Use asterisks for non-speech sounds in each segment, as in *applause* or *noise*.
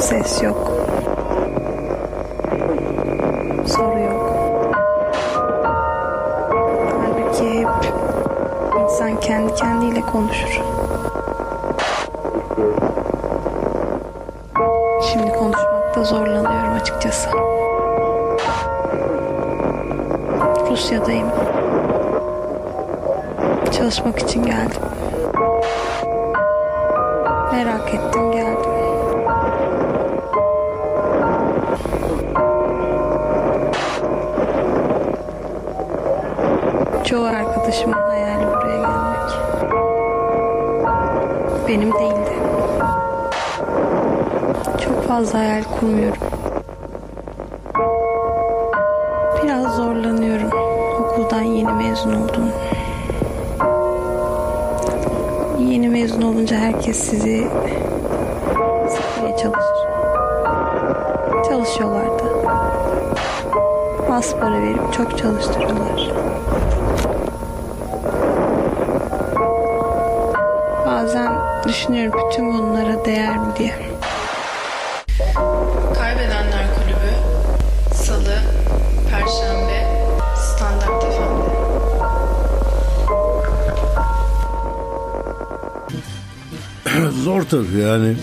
Ses yok. Soru yok. Halbuki hep insan kendi kendiyle konuşur. Şimdi konuşmakta zorlanıyorum açıkçası. Rusya'dayım. Çalışmak için geldim. Merak ettim arkadaşımın hayali buraya gelmek. Benim değildi. Çok fazla hayal kurmuyorum. Biraz zorlanıyorum. Okuldan yeni mezun oldum. Yeni mezun olunca herkes sizi sıkmaya çalışır. Çalışıyorlar da. Az para verip çok çalıştırıyorlar. Düşünüyorum bütün bunlara değer mi diye. Kaybedenler Kulübü Salı, Perşembe, Standart FM'de. *clears throat* Zor tabii yani.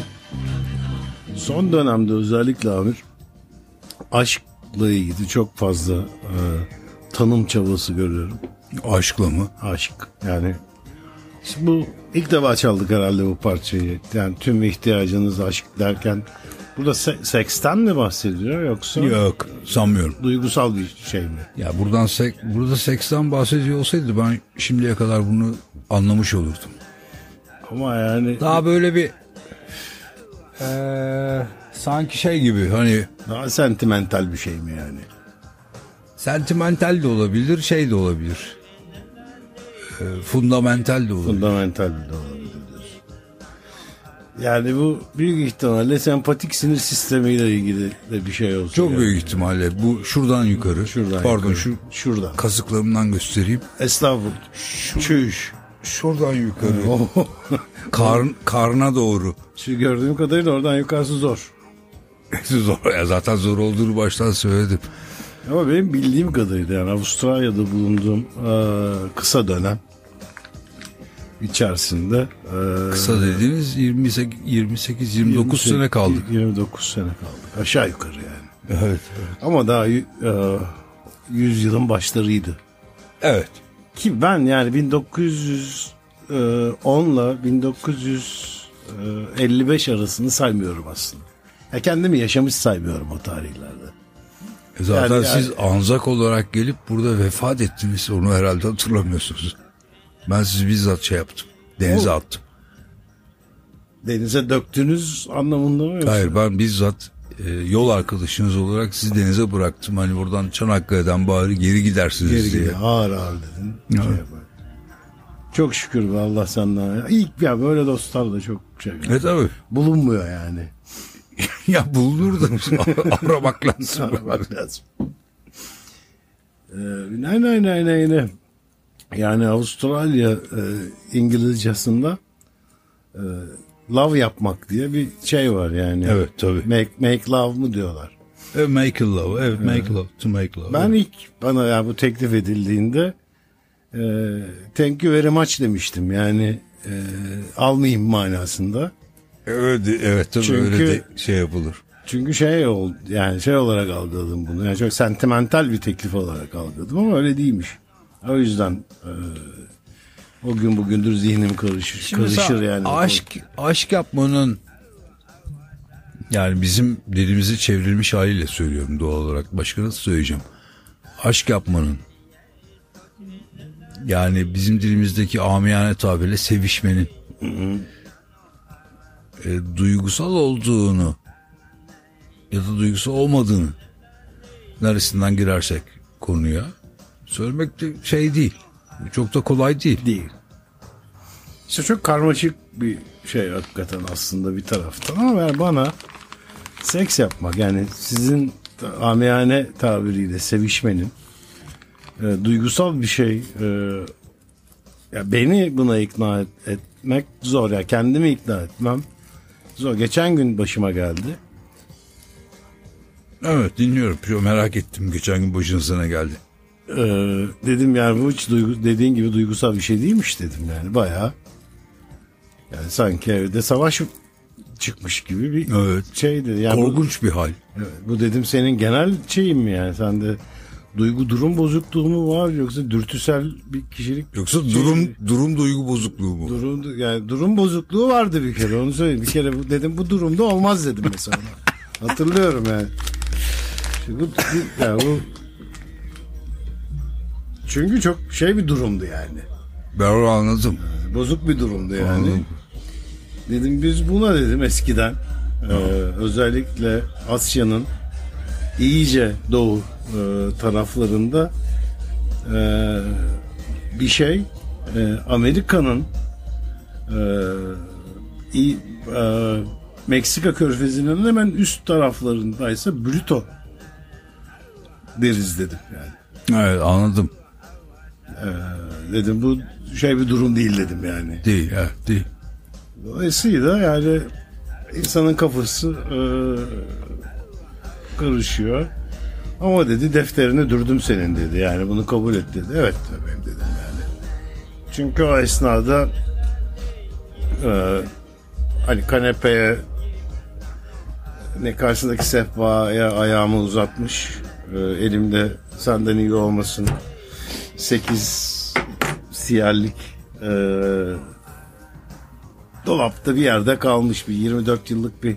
Son dönemde özellikle Amir aşkla ilgili çok fazla e, tanım çabası görüyorum. Aşkla mı? Aşk yani. Bu ilk defa çaldık herhalde bu parçayı. Yani tüm ihtiyacınız aşk derken burada se- seksten mi bahsediyor yoksa Yok sanmıyorum. duygusal bir şey mi? Ya buradan sek, burada seksten bahsediyor olsaydı ben şimdiye kadar bunu anlamış olurdum. Ama yani Daha böyle bir eee, sanki şey gibi hani daha sentimental bir şey mi yani? sentimental de olabilir şey de olabilir. Eee, fundamental de olabilir. Fundamental de olabilir. Yani bu büyük ihtimalle sempatik sinir sistemiyle ilgili de bir şey olsun. Çok yani. büyük ihtimalle bu şuradan yukarı. Şuradan Pardon yukarı. şu Şuradan. kasıklarımdan göstereyim. Estağfurullah. Çüş. Şuradan yukarı. Karn, karna doğru. Şu gördüğüm kadarıyla oradan yukarısı zor. *laughs* zor ya zaten zor olduğunu baştan söyledim. Ama benim bildiğim kadarıyla yani Avustralya'da bulunduğum e, kısa dönem içerisinde e, Kısa dediğiniz 28 28 29 sene kaldık. 29 sene kaldık. Aşağı yukarı yani. Evet. Ama daha e, 100 yılın başlarıydı. Evet. Ki ben yani 1910 ile 1955 arasını saymıyorum aslında. Ya kendimi yaşamış saymıyorum o tarihlerde. E Zaten Yani- siz anzak olarak gelip burada vefat ettiniz. Onu herhalde hatırlamıyorsunuz. Ben sizi bizzat şey yaptım. Denize O- attım. Denize döktünüz anlamında mı yoksa? Hayır ben bizzat e, yol arkadaşınız olarak sizi denize bıraktım. Hani buradan Çanakkale'den bari geri gidersiniz Geri diye. ağır ağır dedin. Şey yapar. çok şükür be Allah senden. İlk ya böyle dostlar da çok şey. E tabi. Bulunmuyor yani. *laughs* ya bulunur da *laughs* aramak lazım. Bak lazım. Ee, ne ne ne ne ne. Yani Avustralya e, İngilizcesinde e, love yapmak diye bir şey var yani. Evet, tabii. Make, make love mı diyorlar. Evet, make a love. Evet, make love. To make love. Ben ilk bana ya bu teklif edildiğinde e, thank you very much demiştim. Yani e, almayayım manasında. Evet, evet tabii Çünkü- öyle de şey yapılır. Çünkü şey oldu yani şey olarak algıladım bunu. Yani çok sentimental bir teklif olarak algıladım ama öyle değilmiş. O yüzden e, o gün bugündür zihnim karışır. Şimdi karışır yani. Aşk, aşk yapmanın yani bizim dilimizi çevrilmiş haliyle söylüyorum doğal olarak. Başka nasıl söyleyeceğim? Aşk yapmanın yani bizim dilimizdeki amiyane tabirle sevişmenin e, duygusal olduğunu ya da duygusal olmadığını neresinden girersek konuya söylemek de şey değil. Çok da kolay değil. değil. İşte çok karmaşık bir şey hakikaten aslında bir taraftan ama yani bana seks yapmak yani sizin amiyane tabiriyle sevişmenin e, duygusal bir şey e, ya beni buna ikna et- etmek zor ya kendimi ikna etmem zor. Geçen gün başıma geldi. Evet dinliyorum. Çok merak ettim. Geçen gün başınıza geldi. Ee, dedim yani bu hiç duygu, dediğin gibi duygusal bir şey değilmiş dedim yani bayağı. Yani sanki evde savaş çıkmış gibi bir Evet. şeydi. Yani bu- Korkunç bir hal. Evet, bu dedim senin genel şeyin mi yani? Sende duygu durum bozukluğu mu var yoksa dürtüsel bir kişilik Yoksa şey- durum durum duygu bozukluğu mu? durum yani durum bozukluğu vardı bir kere onu söyleyeyim. Bir kere dedim bu durumda olmaz dedim mesela. Hatırlıyorum yani. Çünkü yani bu çünkü çok şey bir durumdu yani. Ben onu anladım. Bozuk bir durumdu yani. Anladım. Dedim biz buna dedim eskiden e, özellikle Asya'nın iyice doğu e, taraflarında e, bir şey e, Amerika'nın e, e, Meksika körfezinin hemen üst taraflarındaysa Brito deriz dedim yani. Evet anladım. Dedim bu şey bir durum değil dedim yani. Değil evet değil. Dolayısıyla yani insanın kafası e, karışıyor. Ama dedi defterini dürdüm senin dedi. Yani bunu kabul et dedi. Evet benim dedim yani. Çünkü o esnada e, hani kanepeye ne karşısındaki sehpaya ayağımı uzatmış. E, elimde senden iyi olmasın. 8 siyerlik e, dolapta bir yerde kalmış bir 24 yıllık bir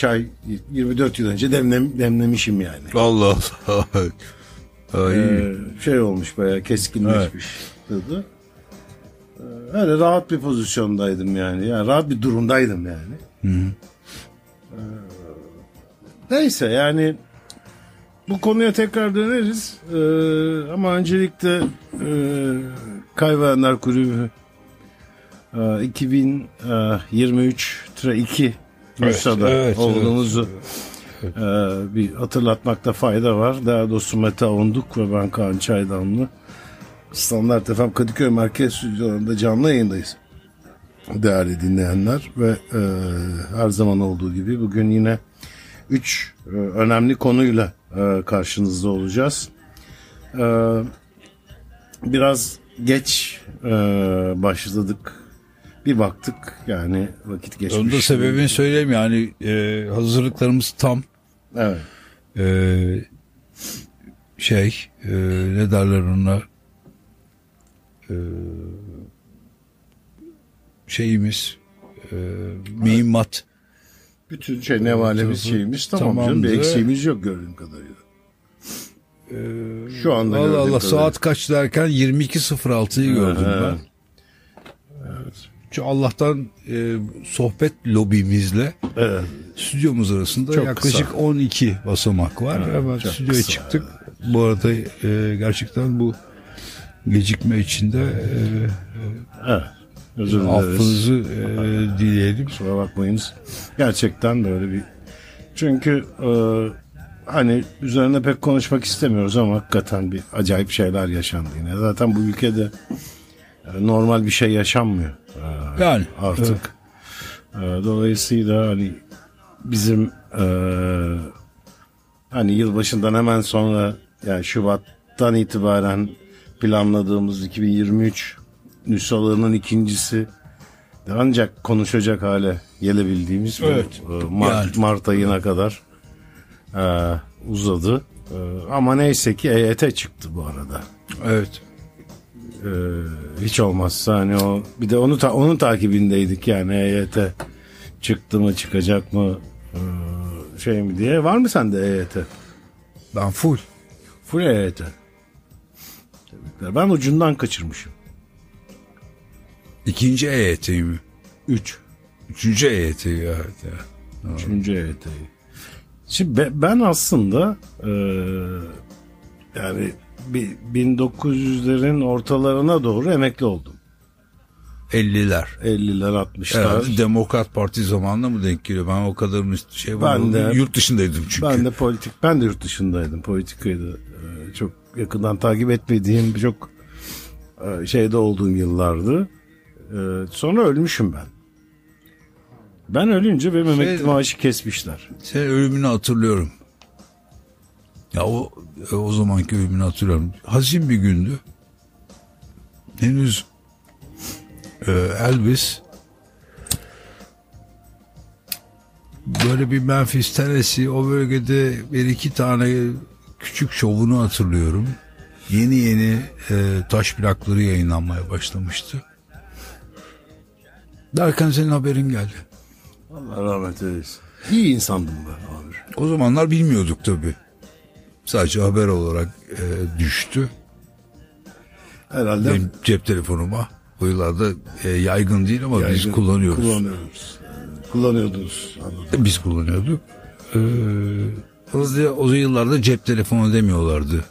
çay 24 yıl önce demlem, demlemişim yani. Allah Allah. *laughs* Ay, Ee, şey olmuş bayağı keskinleşmiş tadı. Ee, öyle rahat bir pozisyondaydım yani. Yani rahat bir durumdaydım yani. Ee, neyse yani bu konuya tekrar döneriz. Ee, ama öncelikle e, Kaybedenler Kulübü e, 2023 2 Bursa'da evet, olduğumuzu e, bir hatırlatmakta fayda var. Daha doğrusu Mete Onduk ve ben Kaan Çaydanlı. Standart FM Kadıköy Merkez Stüdyolarında canlı yayındayız. Değerli dinleyenler ve e, her zaman olduğu gibi bugün yine 3 önemli konuyla e, karşınızda olacağız. E, biraz geç e, başladık. Bir baktık yani vakit geçmiş. Onun da sebebini söyleyeyim yani e, hazırlıklarımız tam Evet. e, şey e, ne derler ona e, şeyimiz e, mühimmat Bütün şey nevalemiz şeyimiz tamam canım bir Tamamdı. eksiğimiz yok gördüğüm kadarıyla. Şu anda Allah Allah kadarıyla. saat kaç derken 22.06'yı gördüm ben. Şu Allah'tan e, sohbet lobimizle Evet. stüdyomuz arasında Çok yaklaşık kısa. 12 basamak var. Hemen çok stüdyoya kısa, çıktık. Bu arada e, gerçekten bu gecikme içinde e, evet. Özür dileriz. affınızı e, dileyelim. Kusura bakmayınız. Gerçekten böyle bir çünkü e, hani üzerine pek konuşmak istemiyoruz ama hakikaten bir acayip şeyler yaşandı yine. Zaten bu ülkede e, normal bir şey yaşanmıyor. E, Yani, artık. E, dolayısıyla hani bizim e, hani yılbaşından hemen sonra yani Şubat'tan itibaren planladığımız 2023 nüshalarının ikincisi de ancak konuşacak hale gelebildiğimiz bu, Evet. e, Mart, Yani. Mart ayına kadar e, uzadı. E, ama neyse ki EYT çıktı bu arada. Evet. E, hiç olmazsa hani o bir de onu ta- onun takibindeydik yani EYT çıktı mı çıkacak mı e, şey mi diye. Var mı sende EYT? Ben full. Full EYT. Tebrikler. Ben ucundan kaçırmışım. İkinci EYT mi? 3. Üçüncü EYT evet. ya. Üçüncü EYT'yi. Şimdi be- ben aslında e, yani 1900'lerin ortalarına doğru emekli oldum. 50'ler. 50'ler 60'lar. Herhalde Demokrat Parti zamanında mı denk geliyor? Ben o kadarını şey Ben de- yurt dışındaydım çünkü. Ben de politik, ben de yurt dışındaydım. Politikayı da e, çok yakından takip etmediğim çok e, şeyde olduğum yıllardı. E, sonra ölmüşüm ben. Ben ölünce benim emekli Şey- maaşı kesmişler. Senin ölümünü hatırlıyorum. Ya o e, o zamanki ölümünü hatırlıyorum. Hazin bir gündü. Henüz e, Elvis böyle bir Memphis Tennessee o bölgede bir iki tane küçük şovunu hatırlıyorum. Yeni yeni e, taş plakları yayınlanmaya başlamıştı. Derken senin haberin geldi. Allah rahmet eylesin. İyi insandım ben abi. O zamanlar bilmiyorduk tabii. Sadece haber olarak e, düştü. Herhalde Benim cep telefonuma. O yıllarda e, yaygın değil ama biz yaygın kullanıyoruz. Kullanıyoruz. Ee, Kullanıyordunuz. Anladım. Biz kullanıyorduk. Ee, da- o yıllarda cep telefonu demiyorlardı.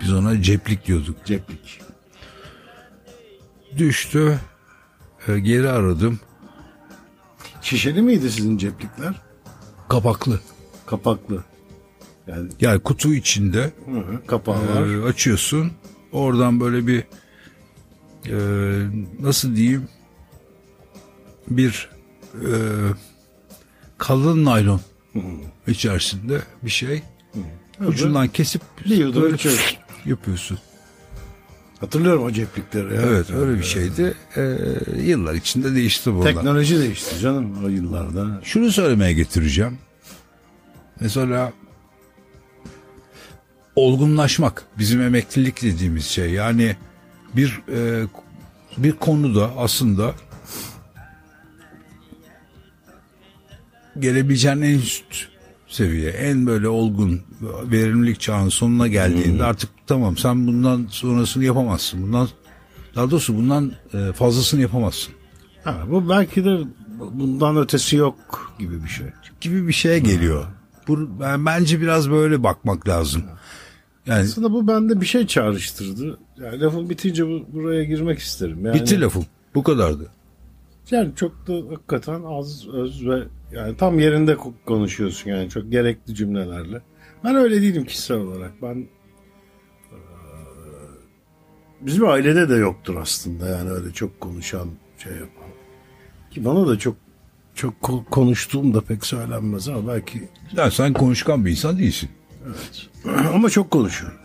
Biz ona ceplik diyorduk. Ceplik. Düştü. Ee, geri aradım. Şişeli miydi sizin ceplikler? Kapaklı. Kapaklı. Yani Yani kutu içinde hı hı, kapağı var. e, açıyorsun. Oradan böyle bir e, nasıl diyeyim bir e, kalın naylon içerisinde bir şey. Ucundan kesip Bir yudum böyle içiyorsun. yapıyorsun. Hatırlıyorum o ceplikleri. ya. Evet öyle bir şeydi. Ee, yıllar içinde değişti bunlar. Teknoloji değişti canım o yıllarda. Şunu söylemeye getireceğim. Mesela olgunlaşmak bizim emeklilik dediğimiz şey. Yani bir e, bir konuda aslında gelebileceğin en üst seviye, en böyle olgun verimlilik çağının sonuna geldiğinde artık tamam sen bundan sonrasını yapamazsın. Bundan daha doğrusu bundan e, fazlasını yapamazsın. Ha, bu belki de bundan ötesi yok gibi bir şey. gibi bir şeye geliyor. Bu, ben, bence biraz böyle bakmak lazım. Yani Aslında bu bende bir şey çağrıştırdı. Yani lafın bitince bu, buraya girmek isterim. Yani, bitti lafım. Bu kadardı. Yani çok da hakikaten az öz ve yani tam yerinde ko- konuşuyorsun yani çok gerekli cümlelerle. Ben öyle değilim kişisel olarak. Ben bizim ailede de yoktur aslında yani öyle çok konuşan şey yapan. Ki bana da çok çok ko- konuştuğum da pek söylenmez ama belki Ya sen konuşkan bir insan değilsin. *clears throat* ama çok konuşuyorum.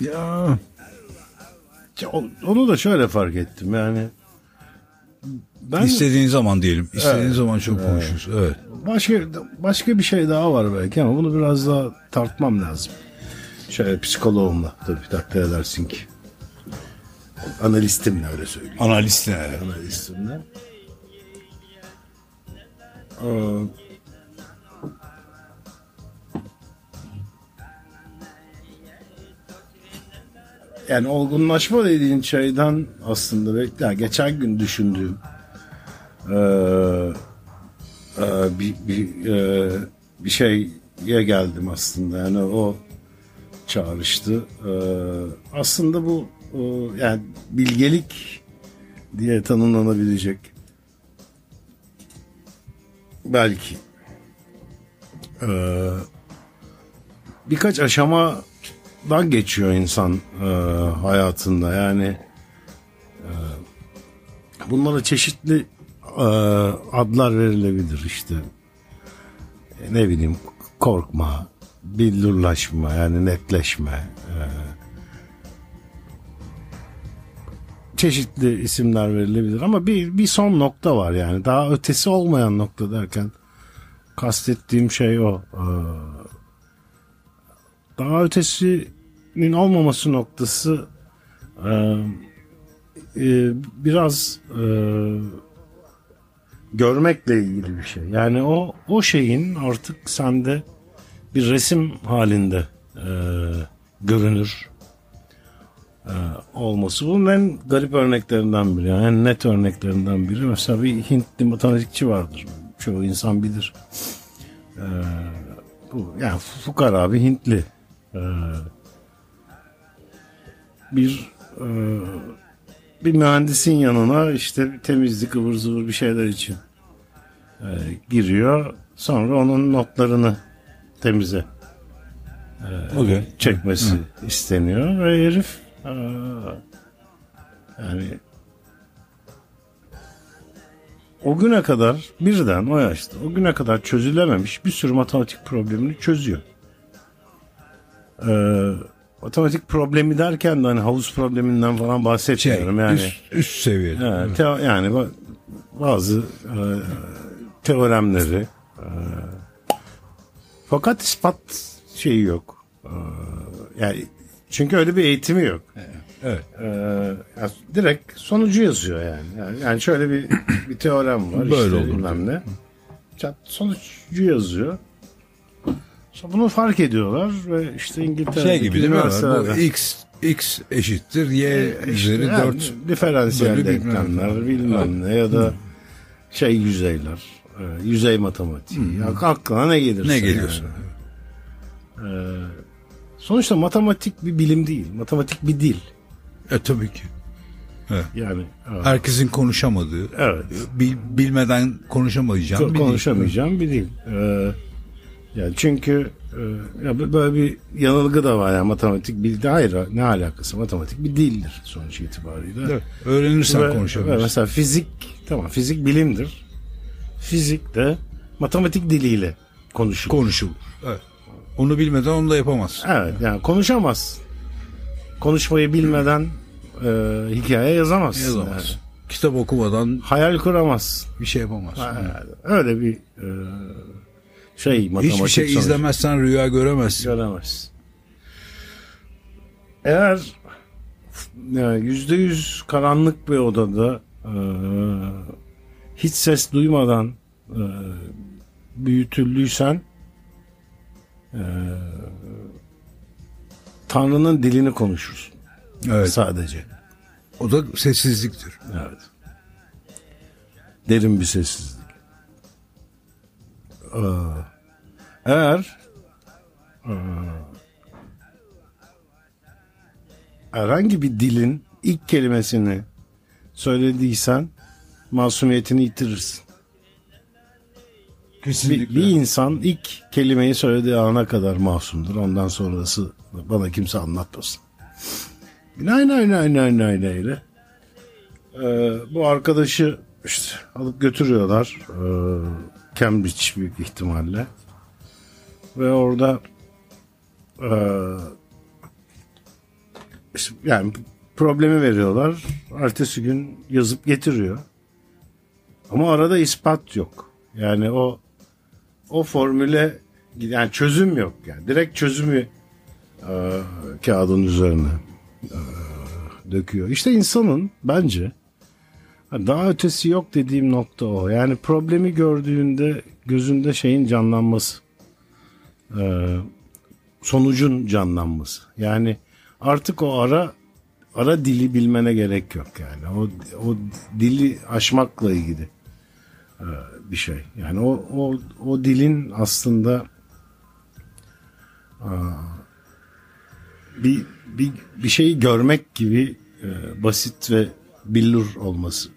Ya Onu da şöyle fark ettim yani. Ben istediğin zaman diyelim. İstediğin Evet. zaman çok konuşursun. Evet. başka başka bir şey daha var belki ama bunu biraz daha tartmam lazım. Şöyle psikoloğumla tabii takdir edersin ki. Analistimle öyle söyleyeyim. Analist yani. Analistimle. Ee, yani olgunlaşma dediğin şeyden aslında ya geçen gün düşündüğüm eee, eee, bir bir eee, bir şeye geldim aslında yani o çağrıştı. Eee, aslında bu eee, yani bilgelik diye tanımlanabilecek belki eee, birkaç aşamadan geçiyor insan eee, hayatında. Yani eee, bunlara çeşitli eee, adlar verilebilir işte. E, ne bileyim korkma billurlaşma yani netleşme eee, çeşitli isimler verilebilir. Ama bir bir son nokta var yani. Daha ötesi olmayan nokta derken kastettiğim şey o. Ee, daha ötesinin olmaması noktası e, e, biraz e, görmekle ilgili bir şey yani o o şeyin artık sende bir resim halinde e, görünür e, olması. Bunun en garip örneklerinden biri. Yani en net örneklerinden biri. Mesela bir Hintli matematikçi vardır. Çoğu insan bilir. E, bu yani fukara bir Hintli. E, bir e, bir mühendisin yanına işte temizlik ıvır zıvır bir şeyler için e, giriyor. Sonra onun notlarını temize Okay. çekmesi isteniyor ve herif aa, yani o güne kadar birden o yaşta o güne kadar çözülememiş bir sürü matematik problemini çözüyor. Ee, matematik problemi derken de hani havuz probleminden falan Şey, bahsetmiyorum yani. üst, üst seviyede. Ha, teo- yani ba- bazı e, teoremleri e, fakat ispat şeyi yok. E, yani çünkü öyle bir eğitimi yok. Evet. E, ya direkt sonucu yazıyor yani. Yani, yani şöyle bir bir teorem var. Böyle işte olur bilmem ne. Çat, sonucu yazıyor. Bunu fark ediyorlar ve işte İngiltere'deki Şey gibi değil mi? Bu x x eşittir y işte üzeri yani 4 diferansiyel denklemler bilmem ne ya da şey yüzeyler e, yüzey matematiği ya aklına ne gelirse ne geliyorsa. yani. E, sonuçta matematik bir bilim değil matematik bir dil E tabii ki. yani e, Herkesin konuşamadığı, evet bil- bilmeden konuşamayacağım ko- bir dil. konuşamayacağım bir dil E, yani çünkü e, ya böyle bir yanılgı da var yani matematik bir hayır ne alakası matematik bir dildir sonuç itibariyle Evet, Öğrenirsen Ve- ve konuşabilirsin. mesela fizik tamam fizik bilimdir. Fizik de matematik diliyle konuşulur. Konuşulur. Evet. Onu bilmeden onu da yapamazsın. evet yani konuşamaz. Konuşmayı bilmeden e, hikaye yazamaz. Yazamazsın. Yani. Kitap okumadan Hayal kuramaz. bir şey yapamazsın. Yani öyle bir e, şey matematik Hiçbir şey sonuç. izlemezsen rüya göremezsin. göremez. Eğer yani yüzde yüz karanlık bir odada e, hiç ses duymadan e, büyütüldüysen e, Tanrı'nın dilini konuşursun Evet. sadece. O da sessizliktir. Evet. Derin bir sessizlik. Ee, Eğer ee, herhangi bir dilin ilk kelimesini söylediysen masumiyetini yitirirsin. Bir, bir insan ilk kelimeyi söylediği ana kadar masumdur. Ondan sonrası bana kimse anlatmasın. Nay nay nay nay nay nay ile. Ee, bu arkadaşı işte alıp götürüyorlar. Ee, Cambridge büyük ihtimalle. Ve orada işte yani problemi veriyorlar. Ertesi gün yazıp getiriyor. Ama arada ispat yok. Yani o o formüle yani çözüm yok yani. Direkt çözümü ee, kağıdın üzerine ee, döküyor. İşte insanın bence daha ötesi yok dediğim nokta o. Yani problemi gördüğünde gözünde şeyin canlanması. Ee, sonucun canlanması. Yani artık o ara ara dili bilmene gerek yok yani. O o dili aşmakla ilgili e, bir şey. Yani o o o dilin aslında aa, bir bir bir şeyi görmek gibi e, basit ve billur olması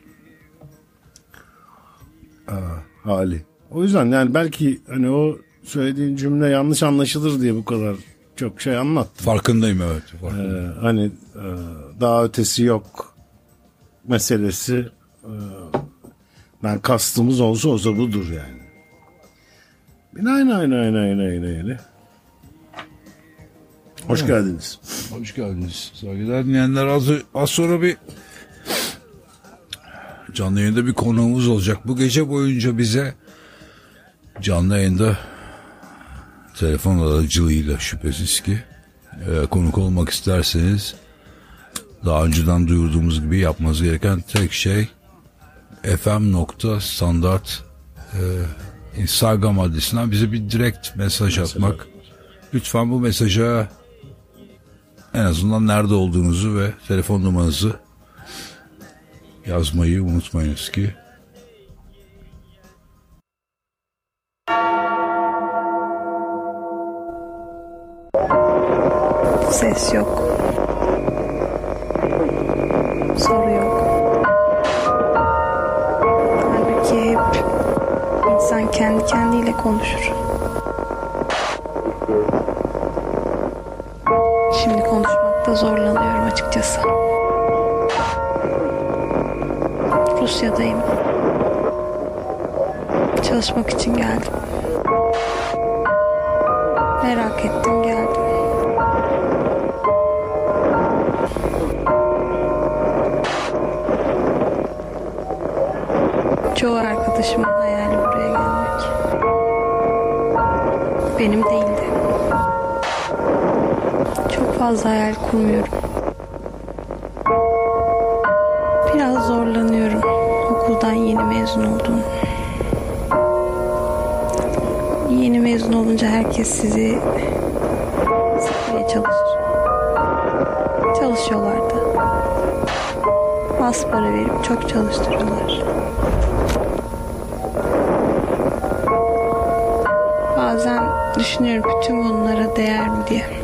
hali. O yüzden yani belki hani o söylediğin cümle yanlış anlaşılır diye bu kadar çok şey anlattım. Farkındayım evet. farkındayım. Ee, hani e, daha ötesi yok meselesi e, ben kastımız olsa olsa budur yani. Aynen aynen aynen aynen aynen. Hoş geldiniz. Hoş geldiniz. Saygıdeğer dinleyenler az, az sonra bir canlı yayında bir konuğumuz olacak. Bu gece boyunca bize canlı yayında telefon aracılığıyla şüphesiz ki e, konuk olmak isterseniz daha önceden duyurduğumuz gibi yapmanız gereken tek şey fm.standart e, Instagram adresinden bize bir direkt mesaj atmak. Lütfen bu mesaja en azından nerede olduğunuzu ve telefon numaranızı yazmayı unutmayınız ki Ses yok. Soru yok. Halbuki hep insan kendi kendiyle konuşur. Şimdi konuşmakta zorlanıyorum açıkçası. Rusya'dayım. Çalışmak için geldim. Merak ettim geldim. Çoğu arkadaşımın hayali buraya gelmek. Benim değildi. Çok fazla hayal kurmuyorum. Sizi sıkmaya çalışır. Çalışıyorlar da. Az para verip çok çalıştırıyorlar. Bazen düşünüyorum bütün bunlara değer mi diye.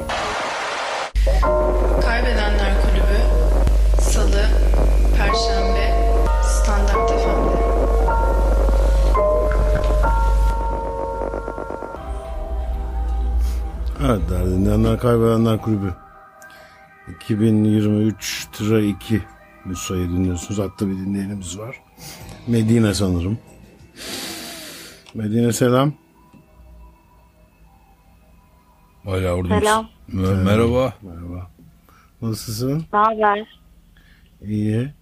Dinleyenler kaybedenler kulübü. 2023 tıra 2 Musa'yı dinliyorsunuz. Hatta bir dinleyenimiz var. Medine sanırım. Medine selam. Hala oradayız. Selam. Me- Merhaba. Merhaba. Nasılsın? Ne haber? İyi.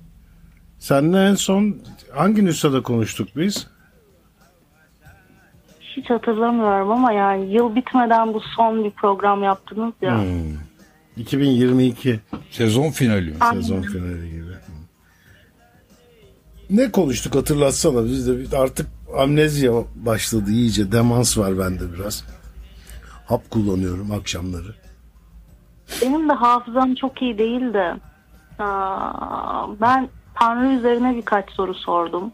Seninle en son hangi nüshada konuştuk biz? Hiç hatırlamıyorum ama yani yıl bitmeden bu son bir program yaptınız ya. Hmm. 2022 Sezon finali. sezon finali gibi. Ne konuştuk hatırlatsana. Bizde bir- artık amnezya başladı iyice. Demans var bende biraz. Hap kullanıyorum akşamları. Benim de hafızam çok iyi değil de aa, ben Tanrı üzerine birkaç soru sordum.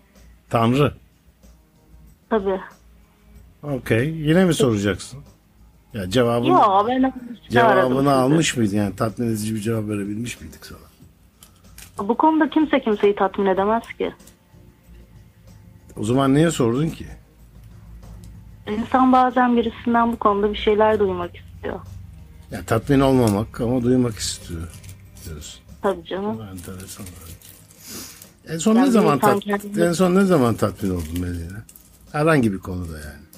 Tanrı. Tabii. Okey. Yine mi soracaksın? Ya cevabını, Yo ben de cevabını almış mıydın? Yani tatmin edici bir cevap verebilmiş miydik sana? Bu konuda kimse kimseyi tatmin edemez ki. O zaman niye sordun ki? İnsan bazen birisinden bu konuda bir şeyler duymak istiyor. Ya tatmin olmamak ama duymak istiyor diyorsun. Tabii canım. Enteresan. En son Yani ne zaman tat, kendini- en son ne zaman tatmin oldun Medine? Herhangi bir konuda yani.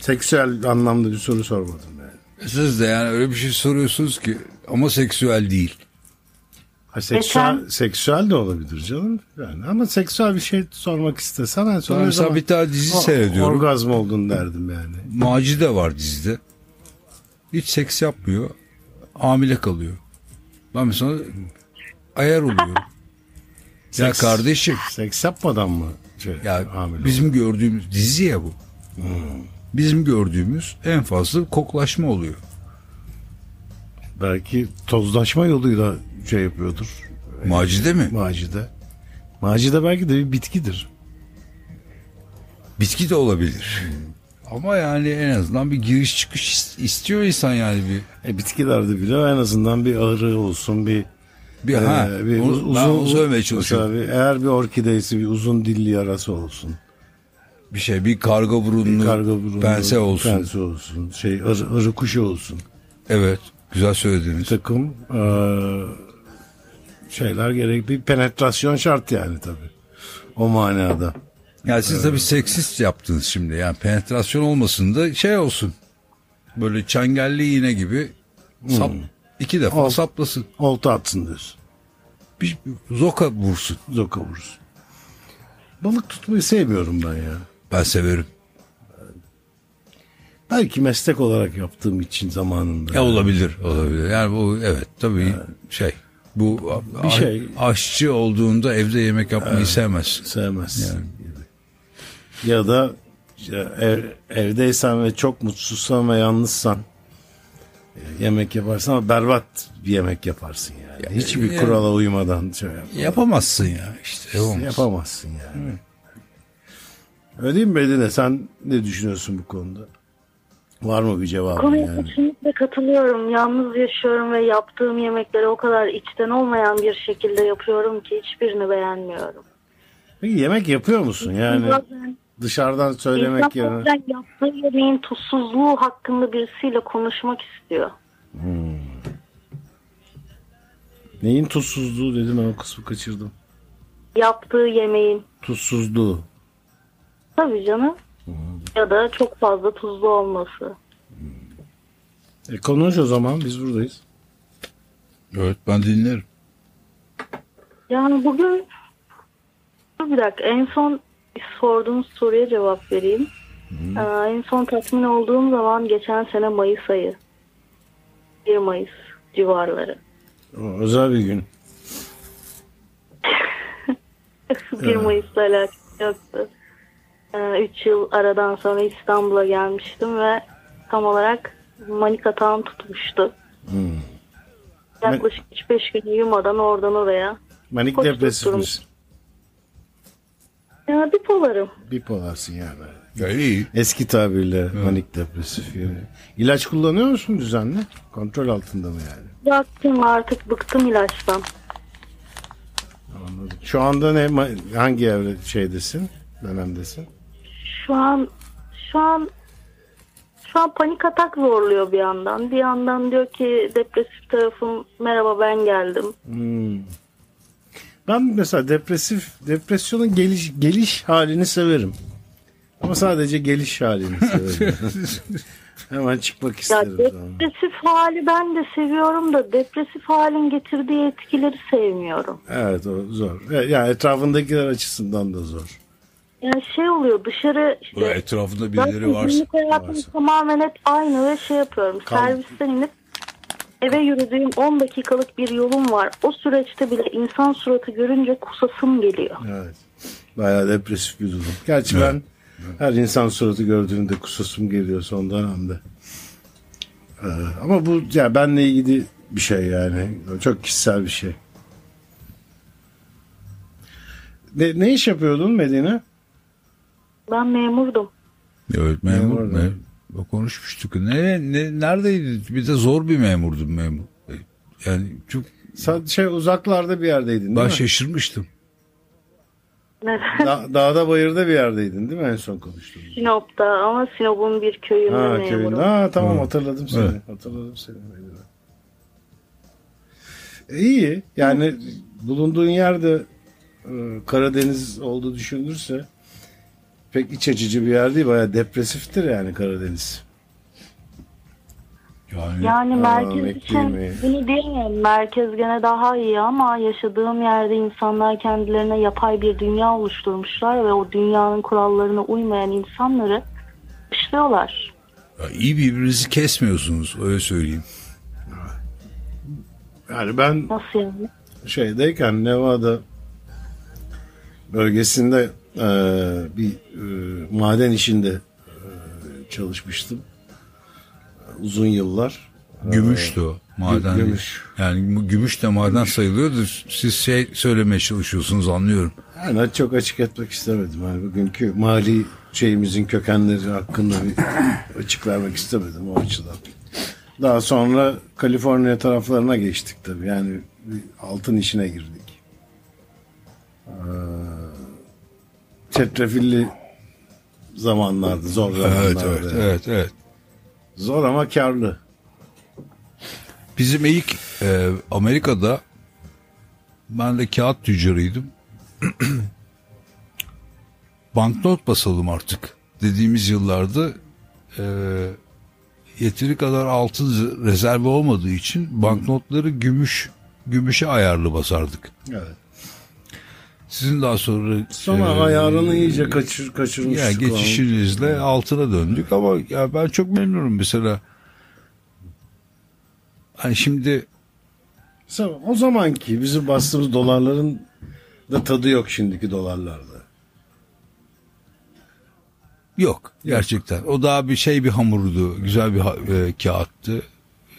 Seksüel anlamda bir soru sormadım yani. Siz de yani öyle bir şey soruyorsunuz ki ama seksüel değil. Ha, seksüel, Geçen- seksüel de olabilir canım. Yani ama seksüel bir şey sormak istesen en son Ben ne mesela zaman bir tane dizi O- seyrediyorum. orgazm oldun derdim yani. Macide var dizide. Hiç seks yapmıyor. Hamile kalıyor. Ben mesela ayar oluyorum. *laughs* ya Seks- kardeşim Seks yapmadan mı şey, ya hamile bizim gördüğümüz dizi ya bu. Bizim gördüğümüz en fazla koklaşma oluyor. Belki tozlaşma yoluyla şey yapıyordur. Macide mi? Macide. Macide belki de bir bitkidir. Bitki de olabilir. Ama yani en azından bir giriş çıkış is- istiyor insan yani bir. E, bitkilerde bile en azından bir ağrı olsun bir Bir, e, ha, bir onu- uz- ben onu söylemeye çalışıyorum. eğer bir orkideysi bir uzun dilli yarası olsun. Bir şey bir karga burunlu, Bir karga burunlu pense olsun. pense olsun. Şey arı, arı kuşu olsun. Evet güzel Bir söylediniz. takım e, şeyler gerek bir penetrasyon şart yani tabii. O manada. Yani siz tabii seksist yaptınız şimdi. Yani penetrasyon olmasın da şey olsun. Böyle çengelli iğne gibi sap, iki defa Ol- saplasın. Olta atsın diyorsun. Bir zoka vursun. Zoka vurursun. Balık tutmayı sevmiyorum ben ya. Ben severim. Belki meslek olarak yaptığım için zamanında. Ya olabilir, olabilir. Yani bu evet tabii şey. Bu Bir şey. aşçı olduğunda evde yemek yapmayı sevmez. Sevmez. gibi. Ya da ev, evdeysen ve çok mutsuzsan ve yalnızsan e, yemek yaparsan ama berbat bir yemek yaparsın yani. Ya, Hiçbir yani- kurala uymadan şey yap- Yapamazsın ya işte. Yapamazsın. yapamazsın yani. Öyle değil mi Medine? Sen ne düşünüyorsun bu konuda? Var mı bir cevabın Konuya yani? kesinlikle katılıyorum. Yalnız yaşıyorum ve yaptığım yemekleri o kadar içten olmayan bir şekilde yapıyorum ki hiçbirini beğenmiyorum. Peki yemek yapıyor musun? Yani Bazen dışarıdan söylemek yerine. bazen yaptığı yemeğin tuzsuzluğu hakkında birisiyle konuşmak istiyor. Neyin tuzsuzluğu dedim ben o kısmı kaçırdım. Yaptığı yemeğin. Tuzsuzluğu. Tabii canım. ya da çok fazla tuzlu olması. E konuş o zaman biz buradayız. Evet ben dinlerim. Yani bugün bir dakika en son sorduğunuz soruya cevap vereyim. Ee, en son tatmin olduğum zaman geçen sene Mayıs ayı. 1 Mayıs civarları. O, özel bir gün. *laughs* 1 Mayıs'la alakası yoktu. 3 yıl aradan sonra İstanbul'a gelmiştim ve tam olarak manik atağım tutmuştu. Hmm. Yaklaşık 3-5 gün uyumadan oradan oraya. Manik depresif misin? Ya bipolarım. Bipolarsın yani. Ya iyi. Eski tabirle manik depresif. Yani. İlaç kullanıyor musun düzenli? Kontrol altında mı yani? Bıraktım artık bıktım ilaçtan. Anladım. Şu anda ne hangi evre şeydesin? Dönemdesin? Şu an şu an şu an panik atak zorluyor bir yandan. Bir yandan diyor ki depresif tarafım merhaba ben geldim. Hmm. Ben mesela depresif depresyonun geliş geliş halini severim. Ama sadece geliş halini *laughs* severim. Hemen çıkmak Ya isterim. sonra. depresif hali ben de seviyorum da depresif halin getirdiği etkileri sevmiyorum. Evet o zor. Yani etrafındakiler açısından da zor. Yani şey oluyor dışarı Böyle işte etrafında birileri varsa. günlük hayatım varsa. tamamen hep aynı ve şey yapıyorum. Kal- Servisten inip eve yürüdüğüm 10 dakikalık bir yolum var. O süreçte bile insan suratı görünce kusasım geliyor. Evet. Bayağı depresif bir durum. Gerçi ben her insan suratı gördüğümde kusasım geliyor son dönemde. Ee, ama bu ya benle ilgili bir şey yani. Çok kişisel bir şey. Ne, ne iş yapıyordun Medine? Ben memurdum. Evet memur. Memur. Me konuşmuştuk. Ne, ne, neredeydi? Bir de zor bir memurdum memur. E, Yani çok Sen şey uzaklarda bir yerdeydin değil ben mi? şaşırmıştım. Neden? Da- dağda bayırda bir yerdeydin değil mi en son konuştuğumuz? Sinop'ta ama Sinop'un bir köyünde Ha memurum. köyünde. Ha tamam Evet. hatırladım seni. Evet. Hatırladım seni. E, iyi. Yani bulunduğun yerde e, Karadeniz olduğu düşünülürse pek iç açıcı bir yer değil. Bayağı depresiftir yani Karadeniz. Yani, Yani merkez için bunu diyemem. Merkez gene daha iyi ama yaşadığım yerde insanlar kendilerine yapay bir dünya oluşturmuşlar ve o dünyanın kurallarına uymayan insanları dışlıyorlar. ya iyi birbirinizi kesmiyorsunuz öyle söyleyeyim. Yani ben Nasıl yani? şeydeyken Nevada bölgesinde e, bir e, maden işinde e, çalışmıştım. Uzun yıllar. Gümüştü o. Maden gümüş. Yani gümüş de maden sayılıyordu. Siz şey söylemeye çalışıyorsunuz anlıyorum. Yani çok açık etmek istemedim. Yani bugünkü mali şeyimizin kökenleri hakkında bir *coughs* açık vermek istemedim o açıdan. Daha sonra Kaliforniya taraflarına geçtik tabii. Yani altın işine girdik. Ee, çetrefilli zamanlardı, zor zamanlardı. Evet evet evet evet. Zor ama karlı. Bizim ilk e, Amerika'da ben de kağıt tüccarıydım. *clears throat* Banknot basalım artık dediğimiz yıllarda e, yeteri kadar altın rezervi olmadığı için banknotları gümüş gümüşe ayarlı basardık. Evet. Sizin daha sonra Sonra e, ayarını iyice kaçır, kaçırmıştık. ya geçişinizle altına döndük ama ya ben çok memnunum mesela. Hani şimdi Mesela O zamanki bizim bastığımız dolarların da tadı yok şimdiki dolarlarda. Yok gerçekten. O daha bir şey bir hamurdu. Güzel bir e, kağıttı.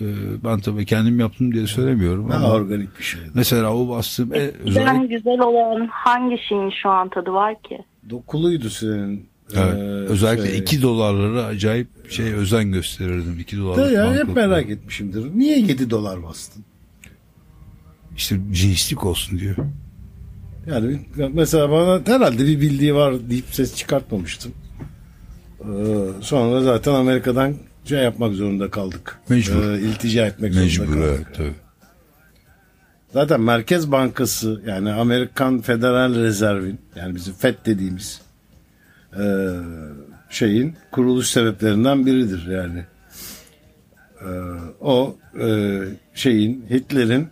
E, ben tabii kendim yaptım diye söylemiyorum Daha ama organik bir şeydi. mesela o bastığım e, özellikle güzel olan hangi şeyin şu an tadı var ki? Dokuluydu senin. evet, Ee, özellikle şey. 2 dolarlara acayip şey özen gösterirdim. 2 Da dolarlık ya, hep merak etmişimdir. Niye 7 dolar bastın? İşte cinslik olsun diyor. Yani mesela bana herhalde bir bildiği var deyip ses çıkartmamıştım. Ee, sonra zaten Amerika'dan şey yapmak zorunda kaldık. Mecbur. Ee, iltica etmek zorunda Mecbur kaldık. evet tabii. Zaten Merkez Bankası yani Amerikan Federal Rezerv'in yani bizim FED dediğimiz e, şeyin kuruluş sebeplerinden biridir yani. Ee, o e, şeyin Hitler'in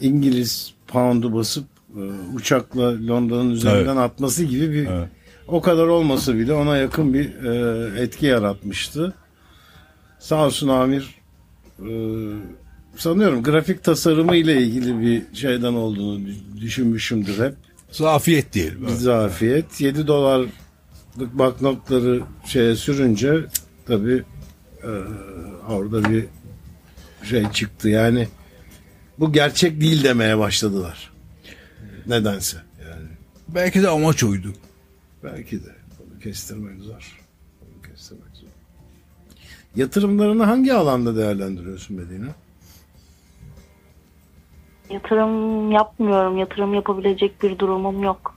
İngiliz pound'u basıp e, uçakla Londra'nın üzerinden atması gibi bir Evet. o kadar olmasa bile ona yakın bir e, etki yaratmıştı. Sağ olsun Amir e, sanıyorum grafik tasarımı ile ilgili bir şeyden olduğunu dü- düşünmüşümdür hep. Zafiyet diyelim. Bir zafiyet. 7 dolarlık banknotları şeye sürünce tabii e, orada bir şey çıktı. Yani bu gerçek değil demeye başladılar. Nedense yani. Belki de amaç oydu. Belki de. Bunu kestirmek zor. Yatırımlarını hangi alanda değerlendiriyorsun Medine? Yatırım yapmıyorum. Yatırım yapabilecek bir durumum yok.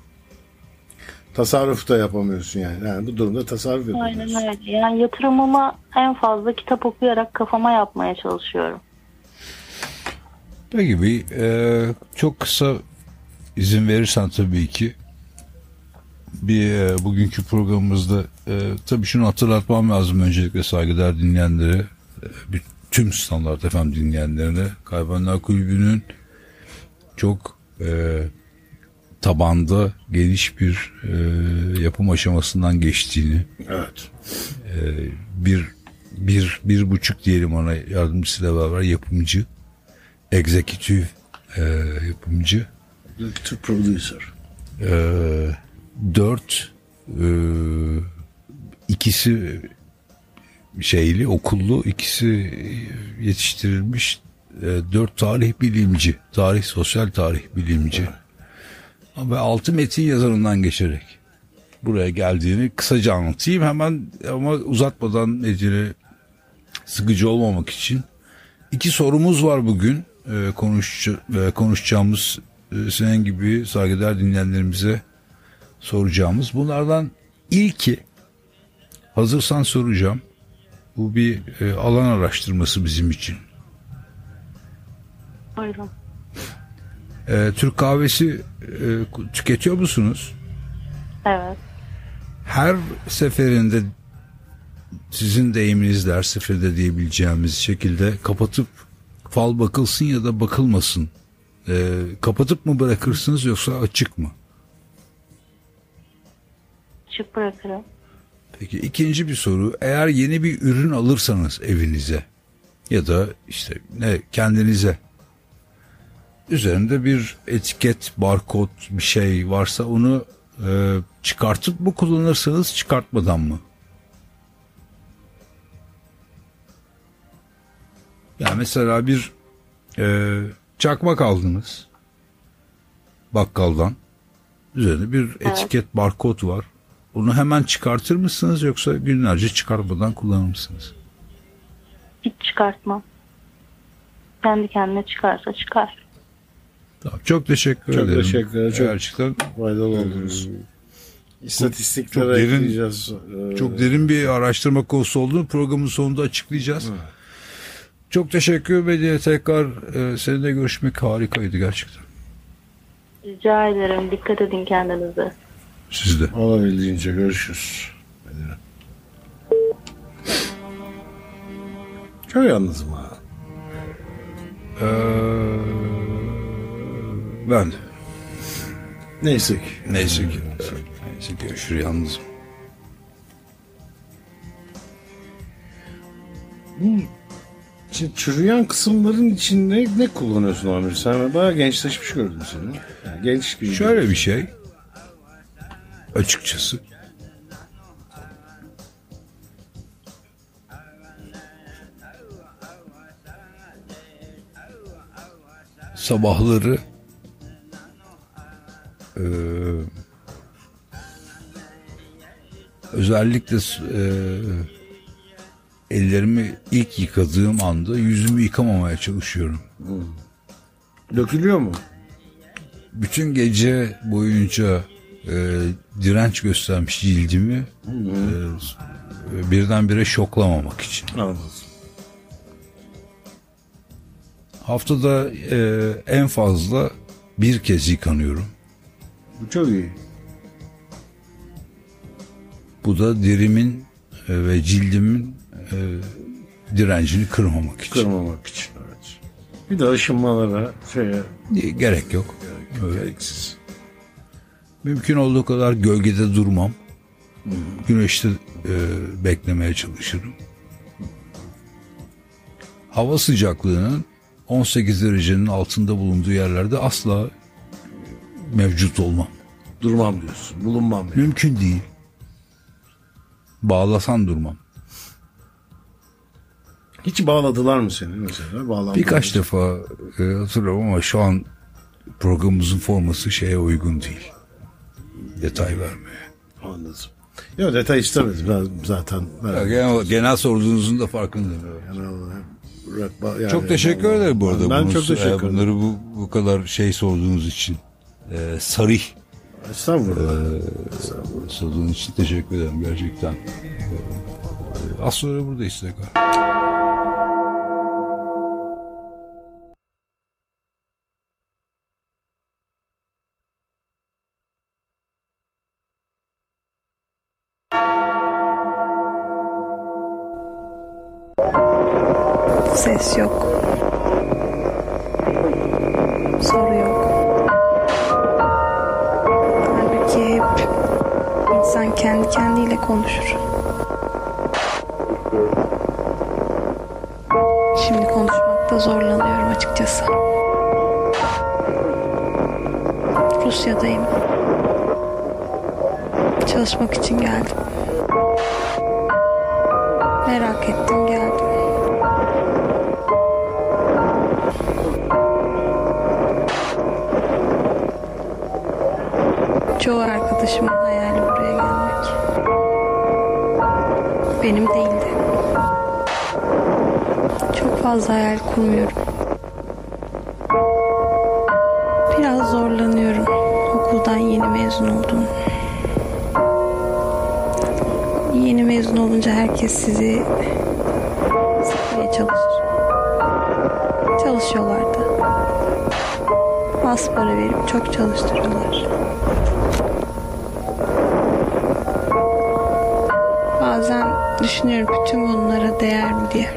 Tasarruf da yapamıyorsun yani. Yani bu durumda tasarruf yapamıyorsun. Aynen öyle. Yani yatırımımı en fazla kitap okuyarak kafama yapmaya çalışıyorum. Peki bir e, çok kısa izin verirsen tabii ki bir e, bugünkü programımızda e, tabii şunu hatırlatmam lazım öncelikle saygıdeğer dinleyenlere e, tüm standart efendim dinleyenlerine Kaybanlar Kulübü'nün çok e, tabanda geniş bir e, yapım aşamasından geçtiğini Evet. bir bir bir buçuk diyelim ona yardımcısıyla beraber yapımcı executive e, yapımcı producer. e, dört e, ikisi şeyli okullu ikisi yetiştirilmiş e, dört tarih bilimci tarih sosyal tarih bilimci. Ve altı metin yazarından geçerek buraya geldiğini kısaca anlatayım. Hemen ama uzatmadan Ece'ne sıkıcı olmamak için. İki sorumuz var bugün e, konuş, e, konuşacağımız e, senin gibi saygıdeğer dinleyenlerimize soracağımız bunlardan ilki hazırsan soracağım bu bir e, alan araştırması bizim için Buyurun. E, Türk kahvesi e, tüketiyor musunuz? Evet. her seferinde sizin deyiminizle her seferinde diyebileceğimiz şekilde kapatıp fal bakılsın ya da bakılmasın. Ee, kapatıp mı bırakırsınız yoksa açık mı? Çık bırakırım. Peki ikinci bir soru. Eğer yeni bir ürün alırsanız evinize ya da işte ne kendinize üzerinde bir etiket, barkod bir şey varsa onu e, çıkartıp mı kullanırsınız çıkartmadan mı? Yani mesela bir e, çakmak aldınız bakkaldan. Üzerinde bir etiket, barkod var. Onu hemen çıkartır mısınız yoksa günlerce çıkarmadan kullanır mısınız? Hiç çıkartmam. Kendi kendine çıkarsa çıkar. Tamam, çok teşekkür Çok ederim. teşekkür ederim. Çok- Gerçekten Faydalı oldunuz. İstatistiklere çok derin- ekleyeceğiz. Ee, çok derin bir araştırma konusu olduğunu programın sonunda açıklayacağız. Çok teşekkür ederim. Tekrar e, seninle görüşmek harikaydı gerçekten. Rica ederim. Dikkat edin kendinize. Siz de. Olabildiğince görüşürüz. Medine. Çok yalnızım ha. Ee, ben de. Neyse ki. Neyse ki. Neyse ki görüşür yalnızım. Şimdi çürüyen kısımların içinde ne kullanıyorsun Amir? Sen bayağı gençleşmiş gördüm seni. Yani genç bir Şöyle bir şey. Açıkçası. Sabahları eee, özellikle eee, ellerimi ilk yıkadığım anda yüzümü yıkamamaya çalışıyorum. Dökülüyor mu? bütün gece boyunca e, direnç göstermiş cildimi e, birdenbire şoklamamak için. Anladım. Haftada e, en fazla bir kez yıkanıyorum. Bu çok iyi. Bu da derimin e, ve cildimin e, direncini kırmamak için. Kırmamak için. Evet. Bir de aşınmalara şeye Gerek yok. Evet. gereksiz. Mümkün olduğu kadar gölgede durmam. Güneşte e, beklemeye çalışırım. Hava sıcaklığının 18 derecenin altında bulunduğu yerlerde asla mevcut olmam. Durmam diyorsun. Bulunmam yani. Mümkün değil. Bağlasan durmam. Hiç bağladılar mı seni mesela? Birkaç mı? defa e, hatırlıyorum ama şu an programımızın forması şeye uygun değil. Detay vermeye. Anladım. Yok detay istemedim. Ben zaten ben Ya genel, genel sorduğunuzun da farkındayım. genel olarak yani- çok teşekkür ederim bu arada. Ben bunu- çok teşekkür ederim. Bunları bu, bu kadar şey sorduğunuz için. E, sarih Estağfurullah. sorduğunuz için teşekkür ederim gerçekten. E, e, az sonra buradayız tekrar. Ses yok. Soru yok. Halbuki hep insan kendi kendiyle konuşur. Şimdi konuşmakta zorlanıyorum açıkçası. Rusya'dayım. Çalışmak için geldim. Merak ettim geldim. Benim değildi. Çok fazla hayal kurmuyorum. Biraz zorlanıyorum. Okuldan yeni mezun oldum. Yeni mezun olunca herkes sizi sıkmaya çalışır. Çalışıyorlardı. Az para verip çok çalıştırıyorlar. Düşünüyorum bütün bunlara değer mi diye.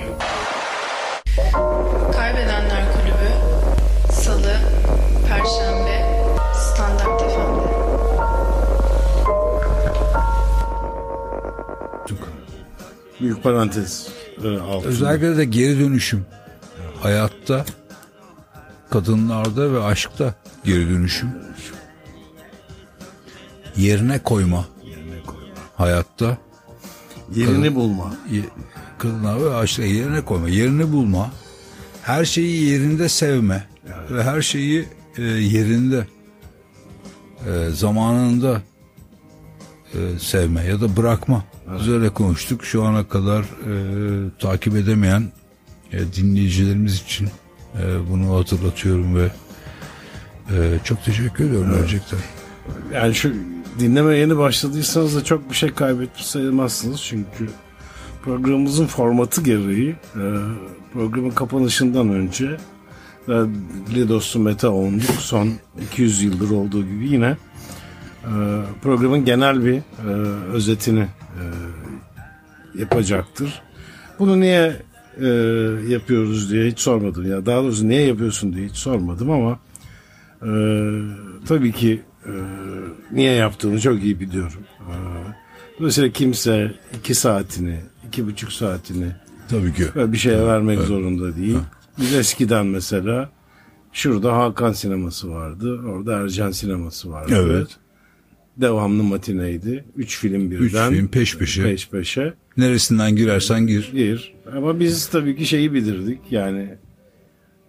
Kaybedenler Kulübü Salı, Perşembe, Standart FM'de. Büyük parantez e, altında. Özellikle de geri dönüşüm. Hayatta, kadınlarda ve aşkta geri dönüşüm. Yerine koyma. Hayatta, Yerini bulma. ye- ve aşkta yerine koyma. Yerini bulma. Her şeyi yerinde sevme. Ve her şeyi e, yerinde, e, zamanında e, sevme ya da bırakma. Biz öyle konuştuk. Şu ana kadar e, takip edemeyen e, dinleyicilerimiz için e, bunu hatırlatıyorum ve e, çok teşekkür ediyorum gerçekten. Yani şu dinlemeye yeni başladıysanız da çok bir şey kaybetmiş sayılmazsınız. Çünkü programımızın formatı gereği e, programın kapanışından önce değerli dostum Mete Onduk son 200 yıldır olduğu gibi yine e, programın genel bir e, özetini yapacaktır. Bunu niye e, yapıyoruz diye hiç sormadım. Ya daha doğrusu niye yapıyorsun diye hiç sormadım ama e, tabii ki e, niye yaptığını çok iyi biliyorum. E, dolayısıyla kimse iki saatini, iki buçuk saatini Tabii ki. bir şeye vermek zorunda değil. Biz eskiden mesela şurada Hakan sineması vardı. Orada Ercan sineması vardı. Evet. Devamlı matineydi. Üç film birden. film peş peşe. Peş peşe. Neresinden girersen gir. Bir. Ama biz tabii ki şeyi bilirdik. Yani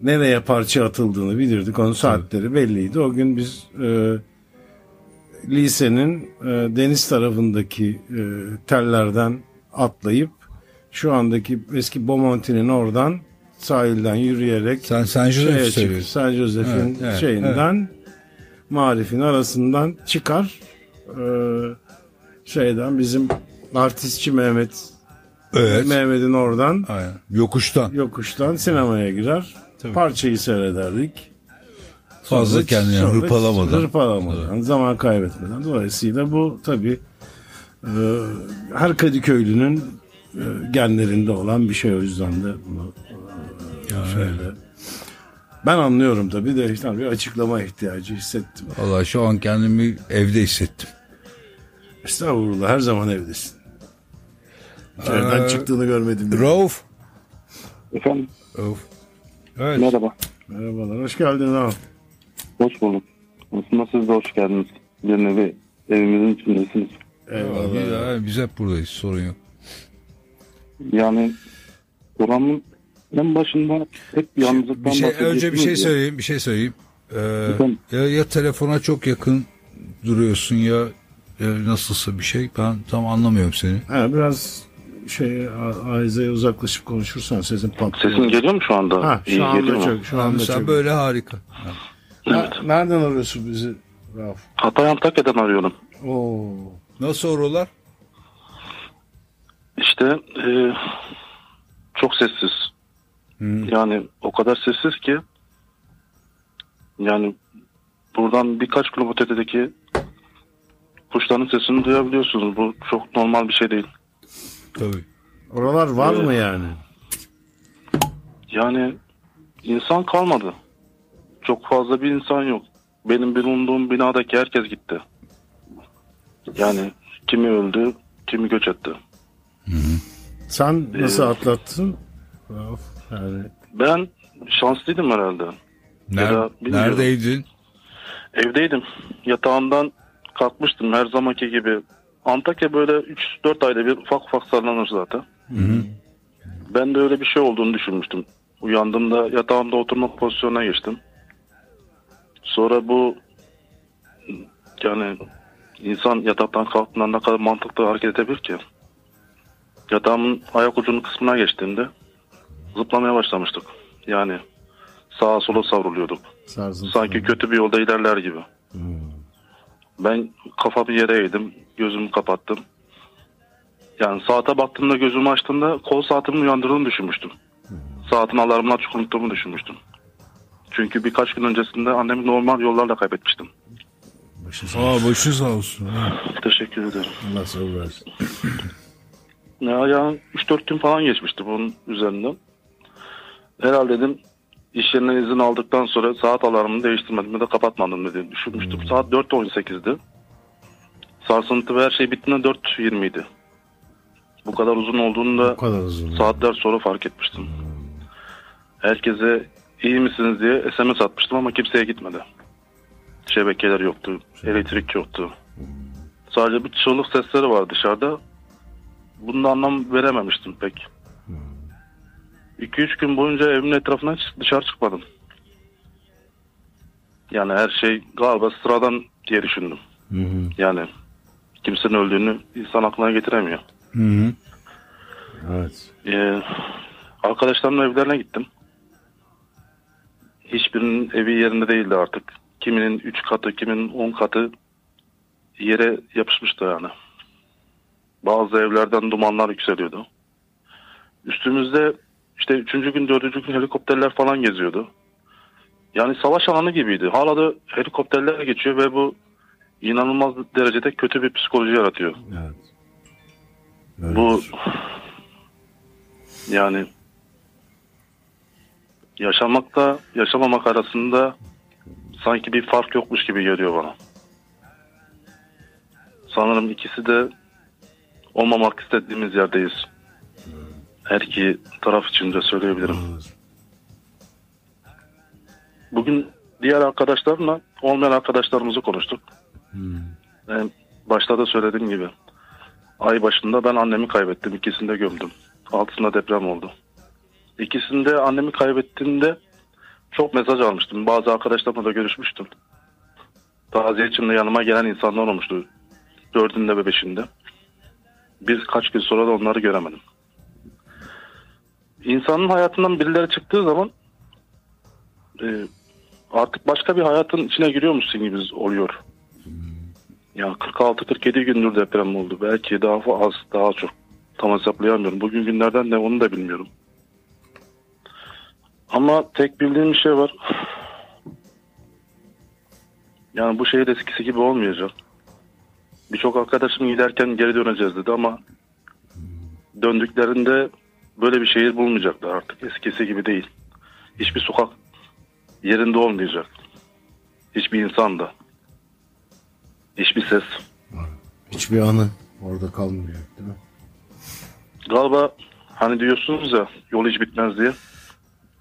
nereye parça atıldığını bilirdik. Onun saatleri belliydi. O gün biz e, lisenin e, deniz tarafındaki e, tellerden atlayıp şu andaki eski Bomonti'nin oradan sahilden yürüyerek Sen San şeye Jose çık- seviyorsun. San Jose'fin Evet, evet, şeyinden marifin arasından çıkar e, şeyden bizim artistçi Mehmet Evet. Mehmet'in oradan Aynen. Yokuştan. yokuştan sinemaya girer. Parçayı seyrederdik. Fazla kendini sonra hırpalamadan. Hırpalamadan, zaman kaybetmeden. Dolayısıyla bu tabii Ee, her Kadıköylünün e, genlerinde olan bir şey o yüzden de bunu e, şöyle. Ben anlıyorum tabii de işte bir açıklama ihtiyacı hissettim. Valla şu an kendimi evde hissettim. Estağfurullah her zaman evdesin. İçeriden Ee, çıktığını görmedim. Rauf. Efendim Rauf. Evet. merhaba. Merhabalar hoş geldin abi. Hoş bulduk. Aslında siz de hoş geldiniz. Bir nevi evimizin içindesiniz. Eyvallah. Biz, biz hep buradayız sorun yok. Yani programın en başında hep yalnızlıktan Bir şey, önce bir şey söyleyeyim, bir şey söyleyeyim. Ee, ya, ya telefona çok yakın duruyorsun ya, ya nasılsa bir şey. Ben tam anlamıyorum seni. Ha, biraz şey Ayza'ya uzaklaşıp konuşursan sesin patlıyor. Sesim geliyor mu şu anda? Ha, İyi şu anda geliyor mu? çok, şu anda Sen çok. böyle harika. Ha, nereden arıyorsun bizi Rauf? Hatay Antakya'dan arıyorum. Oo. Nasıl oralar? İşte e, çok sessiz. Yani o kadar sessiz ki yani buradan birkaç kilometre ötedeki kuşların sesini duyabiliyorsunuz. Bu çok normal bir şey değil. Tabii. Oralar var Evet. mı yani? Yani insan kalmadı. Çok fazla bir insan yok. Benim bulunduğum binadaki herkes gitti. Yani kimi öldü, kimi göç etti. Sen nasıl Ee, atlattın? Rauf, yani Ben şanslıydım herhalde. Ner- neredeydin? Evdeydim. Yatağımdan kalkmıştım her zamanki gibi. Antakya böyle 3-4 ayda bir ufak ufak sallanır zaten. Ben de öyle bir şey olduğunu düşünmüştüm. Uyandığımda yatağımda oturma pozisyonuna geçtim. Sonra bu yani insan yataktan kalktığında ne kadar mantıklı hareket edebilir ki? Yatağımın ayak ucunun kısmına geçtiğimde zıplamaya başlamıştık. Yani sağa sola savruluyorduk. sarsıntı. Sanki kötü bir yolda ilerler gibi. Ben kafamı yere eğdim. Gözümü kapattım. Yani saate baktığımda gözümü açtığımda kol saatimin uyandırdığını düşünmüştüm. Saatin alarmını açık unuttuğumu düşünmüştüm. Çünkü birkaç gün öncesinde annemi normal yollarla kaybetmiştim. Başı sağ Aa başı sağ olsun. Teşekkür ederim. Allah sabır versin. *clears throat* Ya, yani 3-4 gün falan geçmişti bunun üzerinden. Herhalde dedim iş yerinden izin aldıktan sonra saat alarmını değiştirmedim ya da kapatmadım diye düşünmüştüm. Saat 4.18'di. Sarsıntı ve her şey bittiğinde 4.20 idi. Bu kadar uzun olduğunu da Bu kadar uzun. saatler sonra fark etmiştim. Herkese iyi misiniz diye SMS atmıştım ama kimseye gitmedi. Şebekeler yoktu, elektrik yoktu. Sadece bir çığlık sesleri var dışarıda. Bunda anlam verememiştim pek. 2-3 gün boyunca evimin etrafına dışarı çıkmadım. Yani her şey galiba sıradan diye düşündüm. Hı hı. Yani kimsenin öldüğünü insan aklına getiremiyor. Hı hı. Evet. Ee, arkadaşlarımın evlerine gittim. Hiçbirinin evi yerinde değildi artık. Kiminin 3 katı, kiminin 10 katı yere yapışmıştı yani. Bazı evlerden dumanlar yükseliyordu. Üstümüzde işte 3. gün, 4. gün helikopterler falan geziyordu. Yani savaş alanı gibiydi. Hala da helikopterler geçiyor ve bu inanılmaz derecede kötü bir psikoloji yaratıyor. Evet. Evet. Bu yani yaşamakta yaşamamak arasında sanki bir fark yokmuş gibi geliyor bana. Sanırım ikisi de olmamak istediğimiz yerdeyiz. Her iki taraf için de söyleyebilirim. Bugün diğer arkadaşlarımla olmayan arkadaşlarımızı konuştuk. En başta da söylediğim gibi. Ay başında ben annemi kaybettim. İkisini de gömdüm. Altısında deprem oldu. İkisinde annemi kaybettiğimde çok mesaj almıştım. Bazı arkadaşlarımla da görüşmüştüm. Taziye için de yanıma gelen insanlar olmuştu. Dördünde ve beşinde. Birkaç gün sonra da onları göremedim. İnsanın hayatından birileri çıktığı zaman e, artık başka bir hayatın içine giriyormuşsun gibi oluyor. Ya 46-47 gündür deprem oldu. Belki daha az, daha çok. Tam hesaplayamıyorum. Bugün günlerden ne onu da bilmiyorum. Ama tek bildiğim bir şey var. Yani bu şehir eskisi gibi olmayacak. birçok arkadaşım giderken geri döneceğiz dedi ama döndüklerinde böyle bir şehir bulmayacaklar artık. Eskisi gibi değil. Hiçbir sokak yerinde olmayacak. Hiçbir insan da. Hiçbir ses. Hiçbir anı orada kalmayacak değil mi? Galiba hani diyorsunuz ya yol hiç bitmez diye.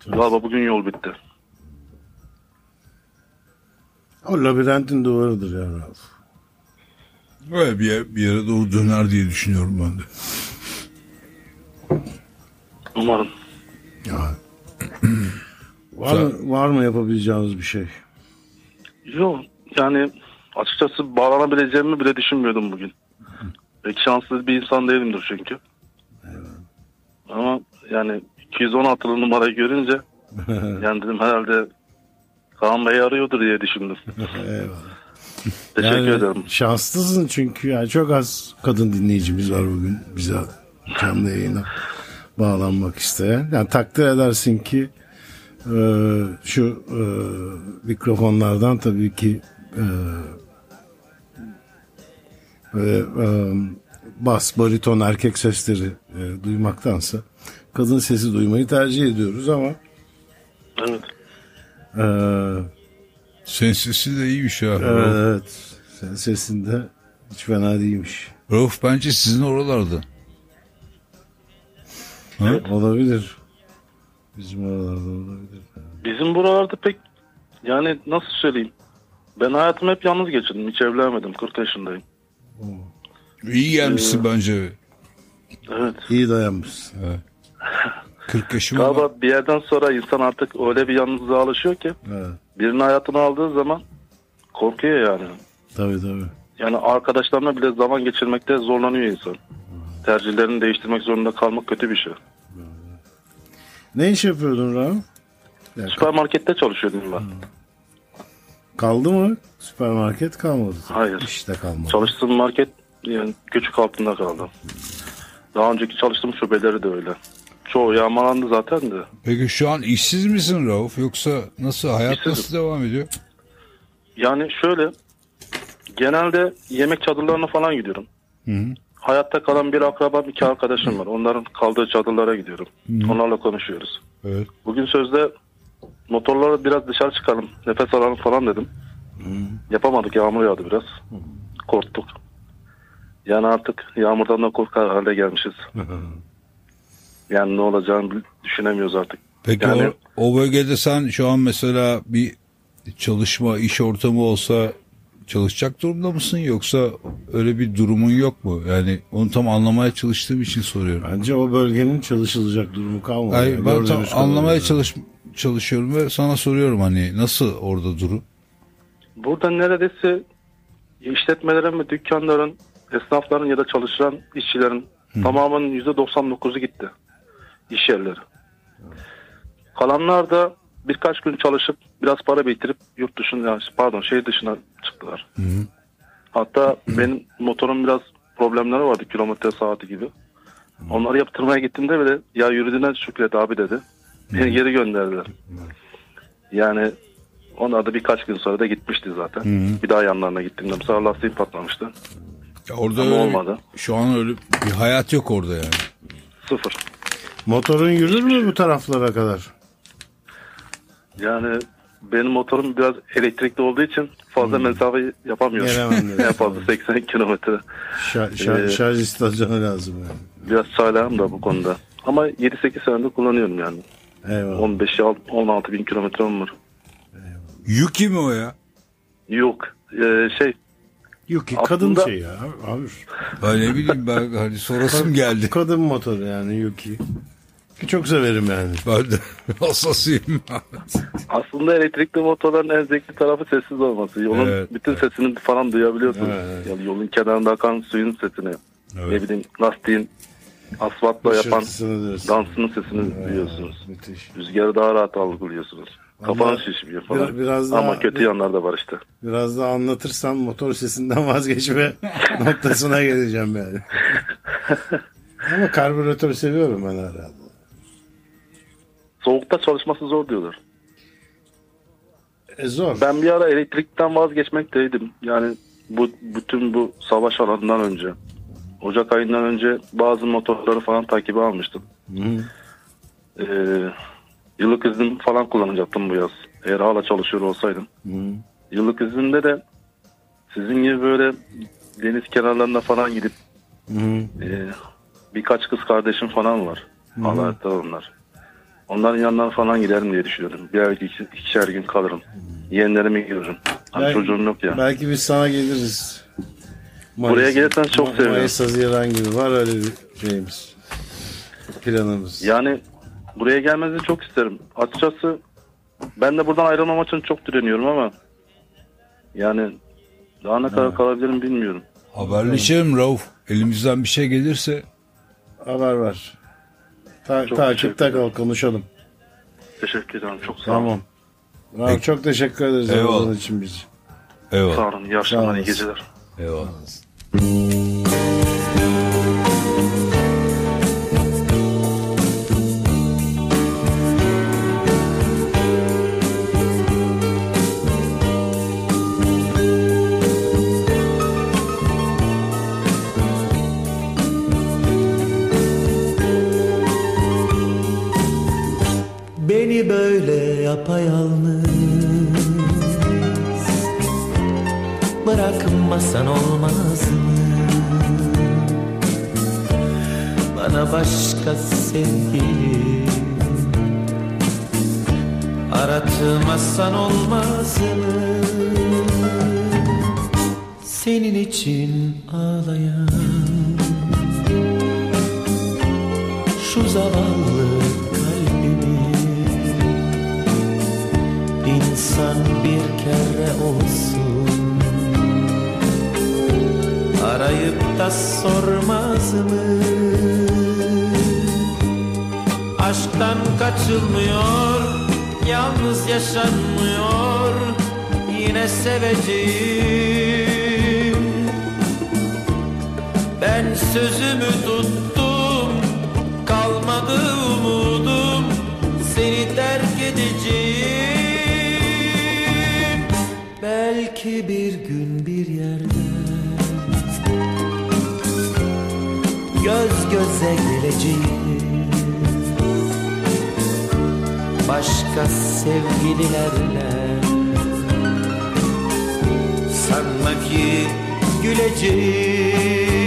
Galiba bugün yol bitti. O labirentin duvarıdır ya Rauf. Öyle bir, yere, bir yere doğru döner diye düşünüyorum ben de. Umarım. Ya. var, *clears throat* mı, var mı yapabileceğimiz bir şey? Yok yani açıkçası bağlanabileceğimi bile düşünmüyordum bugün. Pek şanslı bir insan değilimdir çünkü. Ama yani 216'lı numarayı görünce *laughs* yani dedim herhalde Kaan Bey arıyordur diye düşündüm. *laughs* Eyvallah. Teşekkür Yani ederim. Şanslısın çünkü yani çok az kadın dinleyicimiz var bugün bize canlı yayına bağlanmak isteyen. Yani takdir edersin ki e, şu e, mikrofonlardan tabii ki e, böyle, e, bas, bariton, erkek sesleri e, duymaktansa kadın sesi duymayı tercih ediyoruz ama Evet. e, Senin sesi de iyiymiş ya. Rauf. evet senin sesin de hiç fena değilmiş. Rauf bence sizin oralarda. Ha? Olabilir. Bizim oralarda olabilir. Bizim buralarda pek yani nasıl söyleyeyim ben hayatımı hep yalnız geçirdim. Hiç evlenmedim. 40 yaşındayım. İyi gelmişsin Ee, bence. Evet. İyi dayanmışsın. 40 yaşım ama Galiba bir yerden sonra insan artık öyle bir yalnızlığa alışıyor ki Evet. birinin hayatını aldığı zaman korkuyor yani. Tabii tabii. Yani arkadaşlarına bile zaman geçirmekte zorlanıyor insan. Tercihlerini değiştirmek zorunda kalmak kötü bir şey. Ne iş yapıyordun Rav? Ya, Süpermarkette çalışıyordum ben. kaldı mı? Süpermarket kalmadı. tabii. Hayır. İşte kalmadı. Çalıştığım market yani küçük altında kaldı. Daha önceki çalıştığım şubeleri de öyle. Çoğu yağmalandı zaten de. Peki şu an işsiz misin Rauf yoksa nasıl hayat İşsizim. nasıl devam ediyor? Yani şöyle genelde yemek çadırlarına falan gidiyorum. Hayatta kalan bir akrabam iki arkadaşım var. Onların kaldığı çadırlara gidiyorum. Onlarla konuşuyoruz. Evet. Bugün sözde motorları biraz dışarı çıkalım, nefes alalım falan dedim. Yapamadık, yağmur yağdı biraz. Korktuk. Yani artık yağmurdan da korkar hale gelmişiz. Yani ne olacağını düşünemiyoruz artık. Peki Yani- o, o bölgede sen şu an mesela bir çalışma, iş ortamı olsa çalışacak durumda mısın yoksa öyle bir durumun yok mu? Yani onu tam anlamaya çalıştığım için soruyorum. Bence o bölgenin çalışılacak durumu kalmadı. Ay, Yani ben tam anlamaya çalış, çalışıyorum ve sana soruyorum hani nasıl orada durum? Burada neredeyse işletmelerin ve dükkanların, esnafların ya da çalışan işçilerin tamamının %99'u gitti. İş yerleri. Kalanlar da birkaç gün çalışıp biraz para biriktirip yurt dışına, pardon şehir dışına çıktılar. Hatta benim motorun biraz problemleri vardı kilometre saati gibi. Onları yaptırmaya gittiğimde bile ya yürüdüğüne şükret abi dedi. Beni geri gönderdiler. Yani onlar da birkaç gün sonra da gitmişti zaten. Bir daha yanlarına gittiğimde mesela lastiğim patlamıştı. Ya orada Ama öyle- olmadı. Şu an öyle bir hayat yok orada yani. Sıfır. Motorun yürür mü bu taraflara kadar? Yani benim motorum biraz elektrikli olduğu için fazla mesafe yapamıyorum. Gelemem *laughs* en fazla 80 kilometre. Şa- şa- Ee, şarj istasyonu lazım yani. Biraz çaylağım da bu konuda. Ama 7-8 senedir kullanıyorum yani. Eyvallah. 15-16 bin kilometrem var. Yuki mi o ya? Yok. Ee, şey Yok ki Aslında- kadın şey ya. Abi. Ben ne bileyim ben hani sorasım geldi. Kadın motoru yani Yuki. Ki çok severim yani. Ben de *laughs* hassasıyım. aslında elektrikli motorların en zevkli tarafı sessiz olması. Yolun Evet, bütün sesini falan duyabiliyorsunuz. Evet, evet. Yani yolun kenarında akan suyun sesini. Ne Evet. bileyim lastiğin asfaltla yapan dansının sesini duyuyorsunuz. Müthiş. Rüzgarı daha rahat algılıyorsunuz. Kafanız şişmiyor falan. biraz- biraz Ama daha- kötü yanlar da var işte. Biraz daha anlatırsam motor sesinden *laughs* vazgeçme noktasına geleceğim yani. *laughs* Ama karbüratör seviyorum ben herhalde. Soğukta çalışması zor diyorlar. E zor. Ben bir ara elektrikten vazgeçmekteydim. Yani bu bütün bu savaş alanından önce Ocak ayından önce bazı motorları falan takibe almıştım. Ee, yıllık izin falan kullanacaktım bu yaz. Eğer hala çalışıyor olsaydım. Yıllık izinde de sizin gibi böyle deniz kenarlarında falan gidip e, birkaç kız kardeşim falan var. Allah'ta onlar. Onların yanına falan giderim diye düşünüyorum. Bir ay iki, ikişer gün kalırım. Yeğenlerimi görürüm. Hani Belki- çocuğum yok ya. Belki biz sana geliriz. Buraya gelirsen çok Ma- sevinirim. Mayıs Haziran gibi var öyle bir şeyimiz. Planımız. Yani buraya gelmenizi çok isterim. Açıkçası ben de buradan ayrılmam için çok direniyorum ama yani daha ne kadar kalabilirim bilmiyorum. Haberleşelim Rauf. Elimizden bir şey gelirse Haber ver. Ta- Çok takipte teşekkür kal konuşalım. Teşekkür ederim. Çok sağ olun. Tamam. Abi çok teşekkür ederiz Eyvallah. için bizi. eyvallah. Sağ olun. İyi akşamlar. iyi geceler. Eyvallah. Bırakmasan olmaz mı? Bana başka sevgili Aratmasan olmaz mı? Senin için ağlayan Şu zavallı kalbimi İnsan bir kere olsun Arayıp da sormaz mı? Aşktan kaçılmıyor Yalnız yaşanmıyor Yine seveceğim. Ben sözümü tuttum Kalmadı umudum Seni terk edeceğim. Belki bir gün Başka sevgililerle. Sanma ki güleceğiz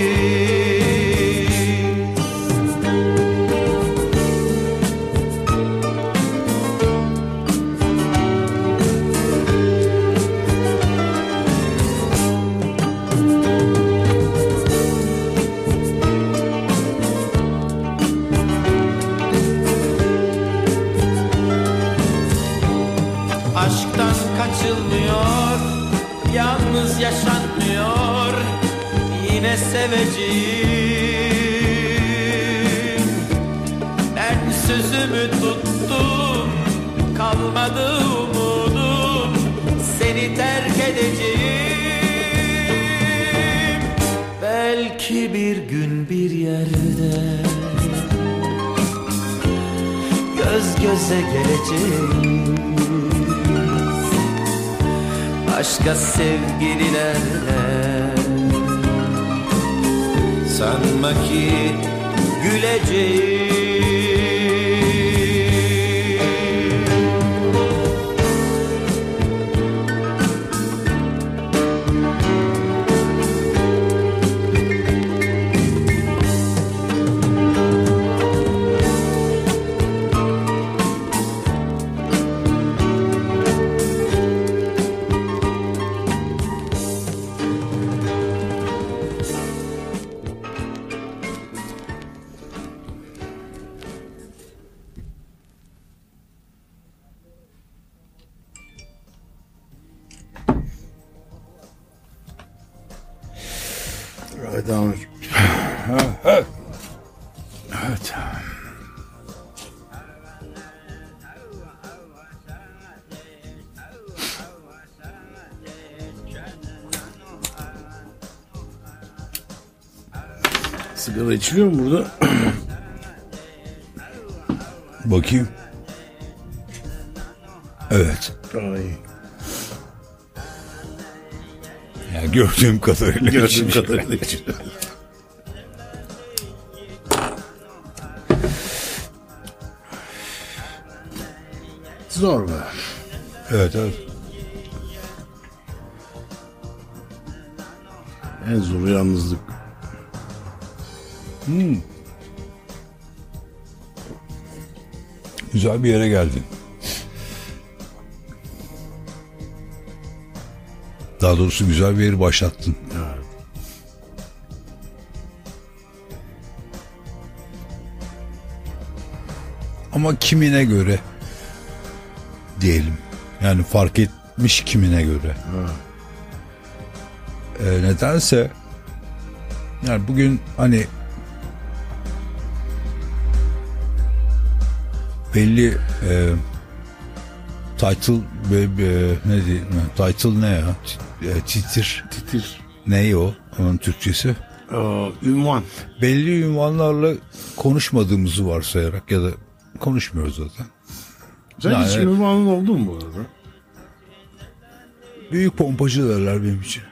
Sigara içiliyor mu burada? *clears throat* Bakayım. Evet. Ay. Yani gördüğüm kadarıyla. Gördüğüm kadarıyla. Zor be. Evet evet. En zoru yalnızlık. Güzel bir yere geldin. Daha doğrusu güzel bir yeri başlattın. Ama kimine göre diyelim. Yani fark etmiş kimine göre. Ee, nedense yani bugün hani belli e, title ve e, ne diyeyim title ne ya e, titir Titir. ne o onun Türkçesi Aa, ünvan. belli ünvanlarla konuşmadığımızı varsayarak ya da konuşmuyoruz zaten. Sen Yani- hiç ünvanın oldu mu bu arada? Büyük pompacı derler benim için.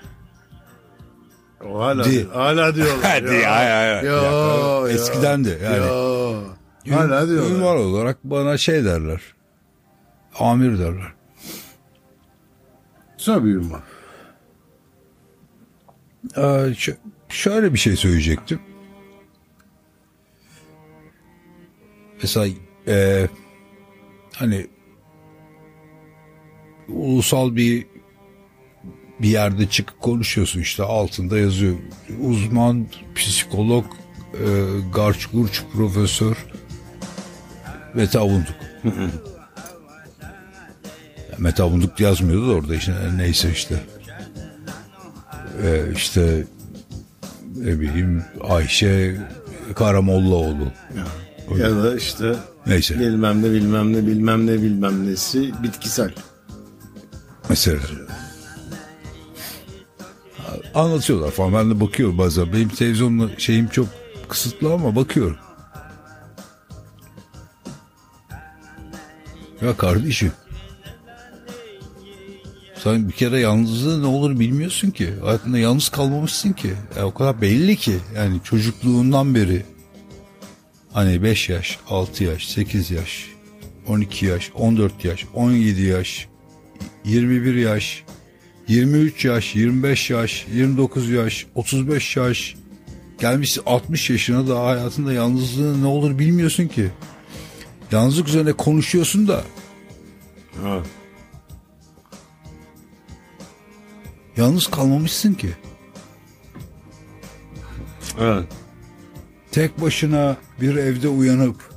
O hala, Değil. hala diyorlar. *laughs* Hadi ya, ya, ya. Ya, Ya, ya. eskiden de yani. Ya. Hala diyorlar. Ünvan olarak bana şey derler. Amir derler. Güzel bir ünvan. Ee, şö- şöyle bir şey söyleyecektim. Mesela e, hani ulusal bir bir yerde çıkıp konuşuyorsun işte altında yazıyor uzman psikolog e, garç gurç profesör Mete Avunduk. Mete Avunduk yazmıyordu da orada işte neyse işte. Ee, işte ne bileyim Ayşe Karamollaoğlu. Ya da işte Neyse. bilmem ne bilmem ne bilmem ne bilmem nesi bitkisel. Mesela. Anlatıyorlar falan. Ben de bakıyorum bazen. Benim televizyonla şeyim çok kısıtlı ama bakıyorum. Ya kardeşim. Sen bir kere yalnızlığı ne olur bilmiyorsun ki. Hayatında yalnız kalmamışsın ki. Ya o kadar belli ki. Yani çocukluğundan beri hani 5 yaş, 6 yaş, 8 yaş, 12 yaş, 14 yaş, 17 yaş, 21 yaş, 23 yaş, 25 yaş, 29 yaş, 35 yaş gelmişsin 60 yaşına da hayatında yalnızlığın ne olur bilmiyorsun ki. Yalnızlık üzerine konuşuyorsun da Ha. yalnız kalmamışsın ki. Evet. Tek başına bir evde uyanıp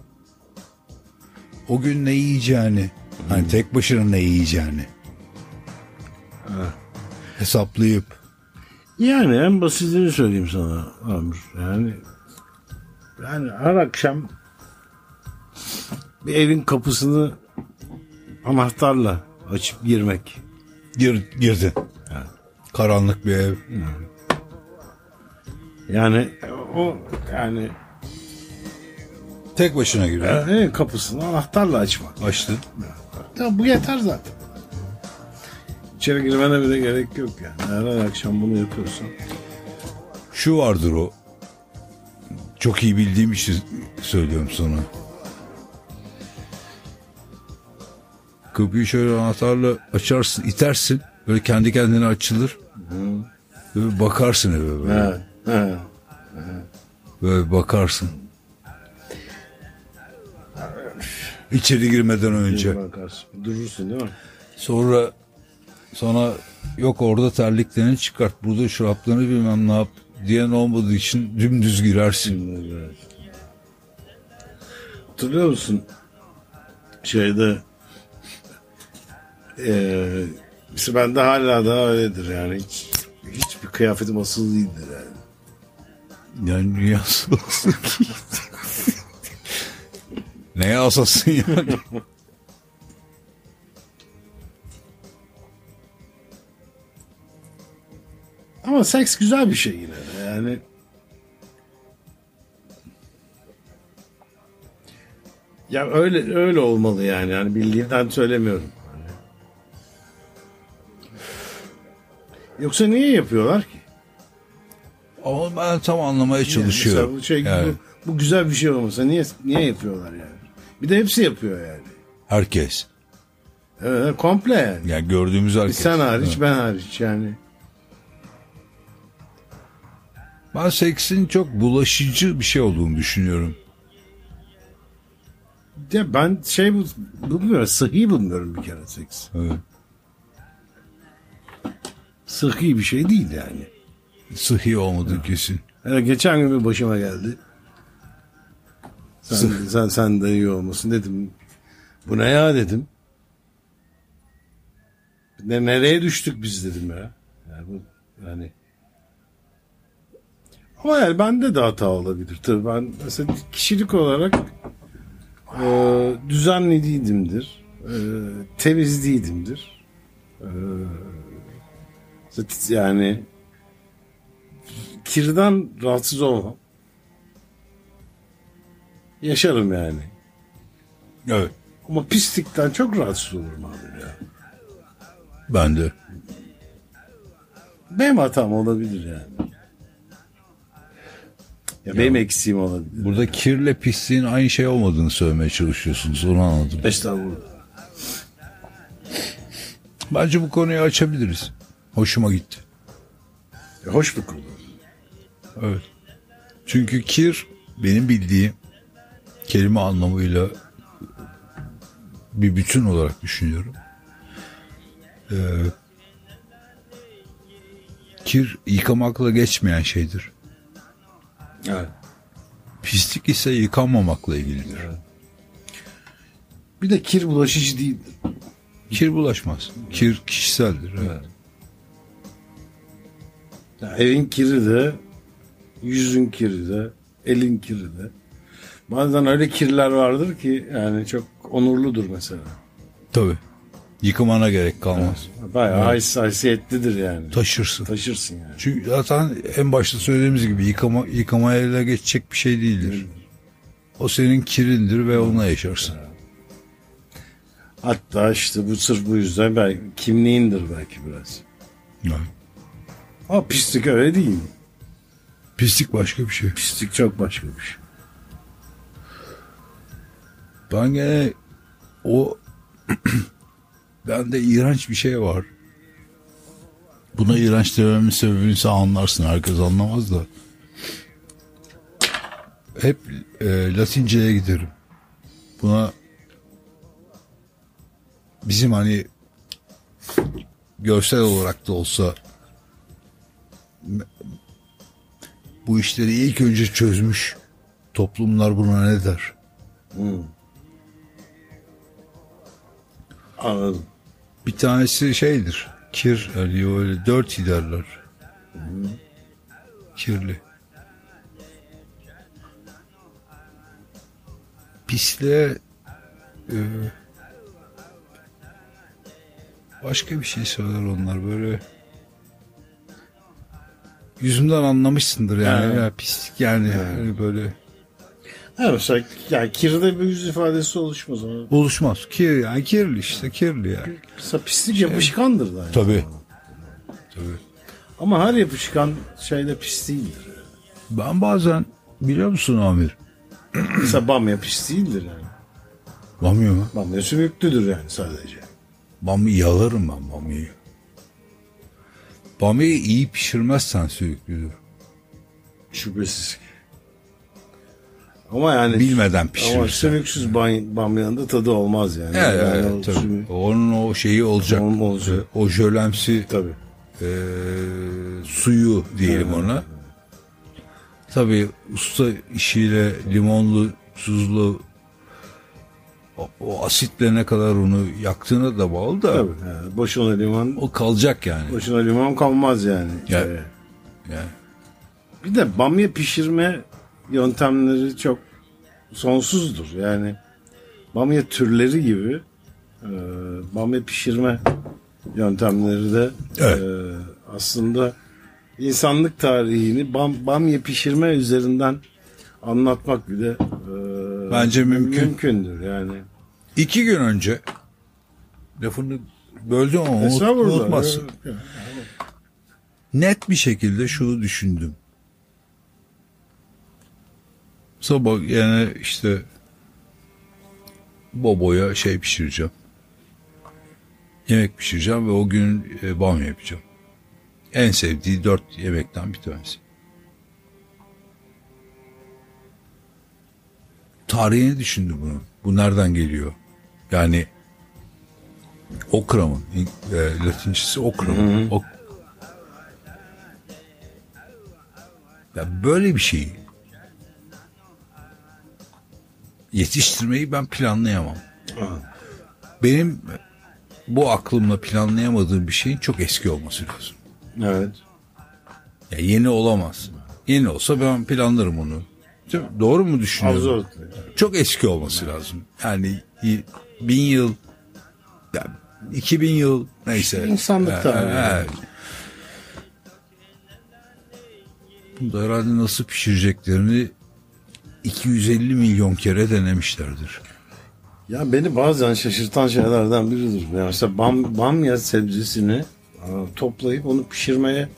o gün ne yiyeceğini hani tek başına ne yiyeceğini hesaplayıp Yani en basitini söyleyeyim sana Amr. Yani yani her akşam bir evin kapısını anahtarla açıp girmek. gir, girdin. Karanlık bir ev. Yani o yani Tek başına giriyor. evin kapısını anahtarla açmak. Açtın. Ya bu yeter zaten. İçeri girmene bile gerek yok yani. Her akşam bunu yapıyorsan. Şu vardır o. Çok iyi bildiğim işi söylüyorum sana. Kapıyı şöyle anahtarla açarsın, itersin. Böyle kendi kendine açılır. Böyle bakarsın eve böyle. Ha, ha. Böyle bakarsın. İçeri girmeden önce. Bakarsın. Durursun değil mi? Sonra sana yok orada terliklerini çıkart, burada şuraplarını bilmem ne yap diyen olmadığı için dümdüz girersin. Hatırlıyor musun? Şeyde eee işte bende hala da öyledir yani. Hiç, hiçbir kıyafetim asılı değildir yani. Yani niye asasın ki? Neye asasın yani? Ama seks güzel bir şey yine de yani. Ya öyle öyle olmalı yani. Yani bildiğinden söylemiyorum. Yoksa niye yapıyorlar ki? Ama ben tam anlamaya Yani çalışıyorum. şey, Yani bu, bu güzel bir şey olmasa niye niye yapıyorlar yani? Bir de hepsi yapıyor yani. herkes. Evet, komple yani. Yani gördüğümüz herkes. Sen hariç Evet. ben hariç yani. Ben seksin çok bulaşıcı bir şey olduğunu düşünüyorum. Ya ben şey bu, bulmuyorum, sıhhi bulmuyorum bir kere seks. Evet. Sıhhi bir şey değil yani. Sıhhi olmadığı kesin. Yani geçen gün bir başıma geldi. Sen, sen, sen de iyi olmasın dedim. Bu ne ya dedim. Ne, nereye düştük biz dedim ya. Yani bu yani ama yani bende de hata olabilir. Tabii ben mesela kişilik olarak e, düzenli değilimdir. E, temiz değilimdir. E, yani kirden rahatsız olmam. Yaşarım yani. Evet. Ama pislikten çok rahatsız olurum abi ya. Ben de. Benim hatam olabilir yani. Ya, benim eksiğim olabilir. Burada kirle pisliğin aynı şey olmadığını söylemeye çalışıyorsunuz. Onu anladım. Estağfurullah. Bence bu konuyu açabiliriz. Hoşuma gitti. E, hoş bir konu. Evet. Çünkü kir benim bildiğim kelime anlamıyla bir bütün olarak düşünüyorum. Ee, kir yıkamakla geçmeyen şeydir. Evet. Pislik ise yıkanmamakla ilgilidir. Bir de kir bulaşıcı değil. Kir bulaşmaz. Kir kişiseldir. Evet. Ya evin kiri de, yüzün kiri de, elin kiri de. Bazen öyle kirler vardır ki yani çok onurludur mesela. Tabii. Yıkamana gerek kalmaz. Bayağı hays haysiyetlidir yani. Taşırsın. Taşırsın yani. Çünkü zaten en başta söylediğimiz gibi yıkama, yıkamaya ele geçecek bir şey değildir. O senin kirindir ve onunla yaşarsın. Hatta işte bu sırf bu yüzden belki kimliğindir belki biraz. Evet. Ama pislik öyle değil. Pislik başka bir şey. Pislik çok başka bir şey. Ben gene o *clears throat* bende iğrenç bir şey var. Buna iğrenç dememin sebebini sen anlarsın. Herkes anlamaz da. Hep e, Latince'ye giderim. Buna bizim hani görsel olarak da olsa bu işleri ilk önce çözmüş toplumlar buna ne der? Anladım. Bir tanesi şeydir. Kir hani öyle dört derler. Kirli. Pisliğe e, başka bir şey söyler onlar böyle yüzümden anlamışsındır yani Ha. ya pislik yani hani böyle Ha mesela yani kirde bir yüz ifadesi oluşmaz ama. oluşmaz. Kir yani kirli işte kirli yani. Mesela pislik yapışkandır da. Yani. Tabii. Tabii. Ama her yapışkan şeyde pis değildir. Ben bazen biliyor musun Amir? Mesela bamya pis değildir yani. Bamya mı? Bamya sümüklüdür yani sadece. Bamya yalarım ben bamyayı. Bamyayı iyi pişirmezsen sürüklüdür. Şüphesiz. Ama yani Bilmeden ama pişirirsen. sümüksüz bam- bamyanın da tadı olmaz yani. Evet, yani evet, o tabii. sümük- Onun o şeyi olacak. Onun olacak. O jölemsi Tabii. e, suyu diyelim ona. Tabii usta işiyle limonlu, tuzlu o, o asitle ne kadar onu yaktığına da bağlı da Tabii. Yani boşuna limon o kalacak yani. boşuna limon kalmaz yani. Ya- Şeye. yani. Bir de bamya pişirme yöntemleri çok sonsuzdur. Yani bamya türleri gibi e, bamya pişirme yöntemleri de Evet. e, aslında insanlık tarihini bam, bamya pişirme üzerinden anlatmak bile e, Bence mümkün. mümkündür yani. İki gün önce lafını böldüm ama unut- unutmazsın. Evet, net bir şekilde şunu düşündüm. Sabah yani işte Bobo'ya şey pişireceğim. Yemek pişireceğim ve o gün e, bamya yapacağım. En sevdiği dört yemekten bir tanesi. Tarihini düşündü bunu. Bu nereden geliyor? Yani okra mı? E, Latincesi okra mı? Ok- ya böyle bir şeyi yetiştirmeyi ben planlayamam. Benim bu aklımla planlayamadığım bir şeyin çok eski olması lazım. Evet. Ya yeni olamaz. Yeni olsa ben planlarım onu. Doğru mu düşünüyorum? Oldu. Çok eski olması lazım. Yani bin yıl, ya 2000 yıl neyse. İnsanlık Ha, tarihi. evet. Bunu da herhalde nasıl pişireceklerini 250 milyon kere denemişlerdir. Ya beni bazen şaşırtan şeylerden biridir. Yani mesela bam, bamya sebzesini toplayıp onu pişirmeye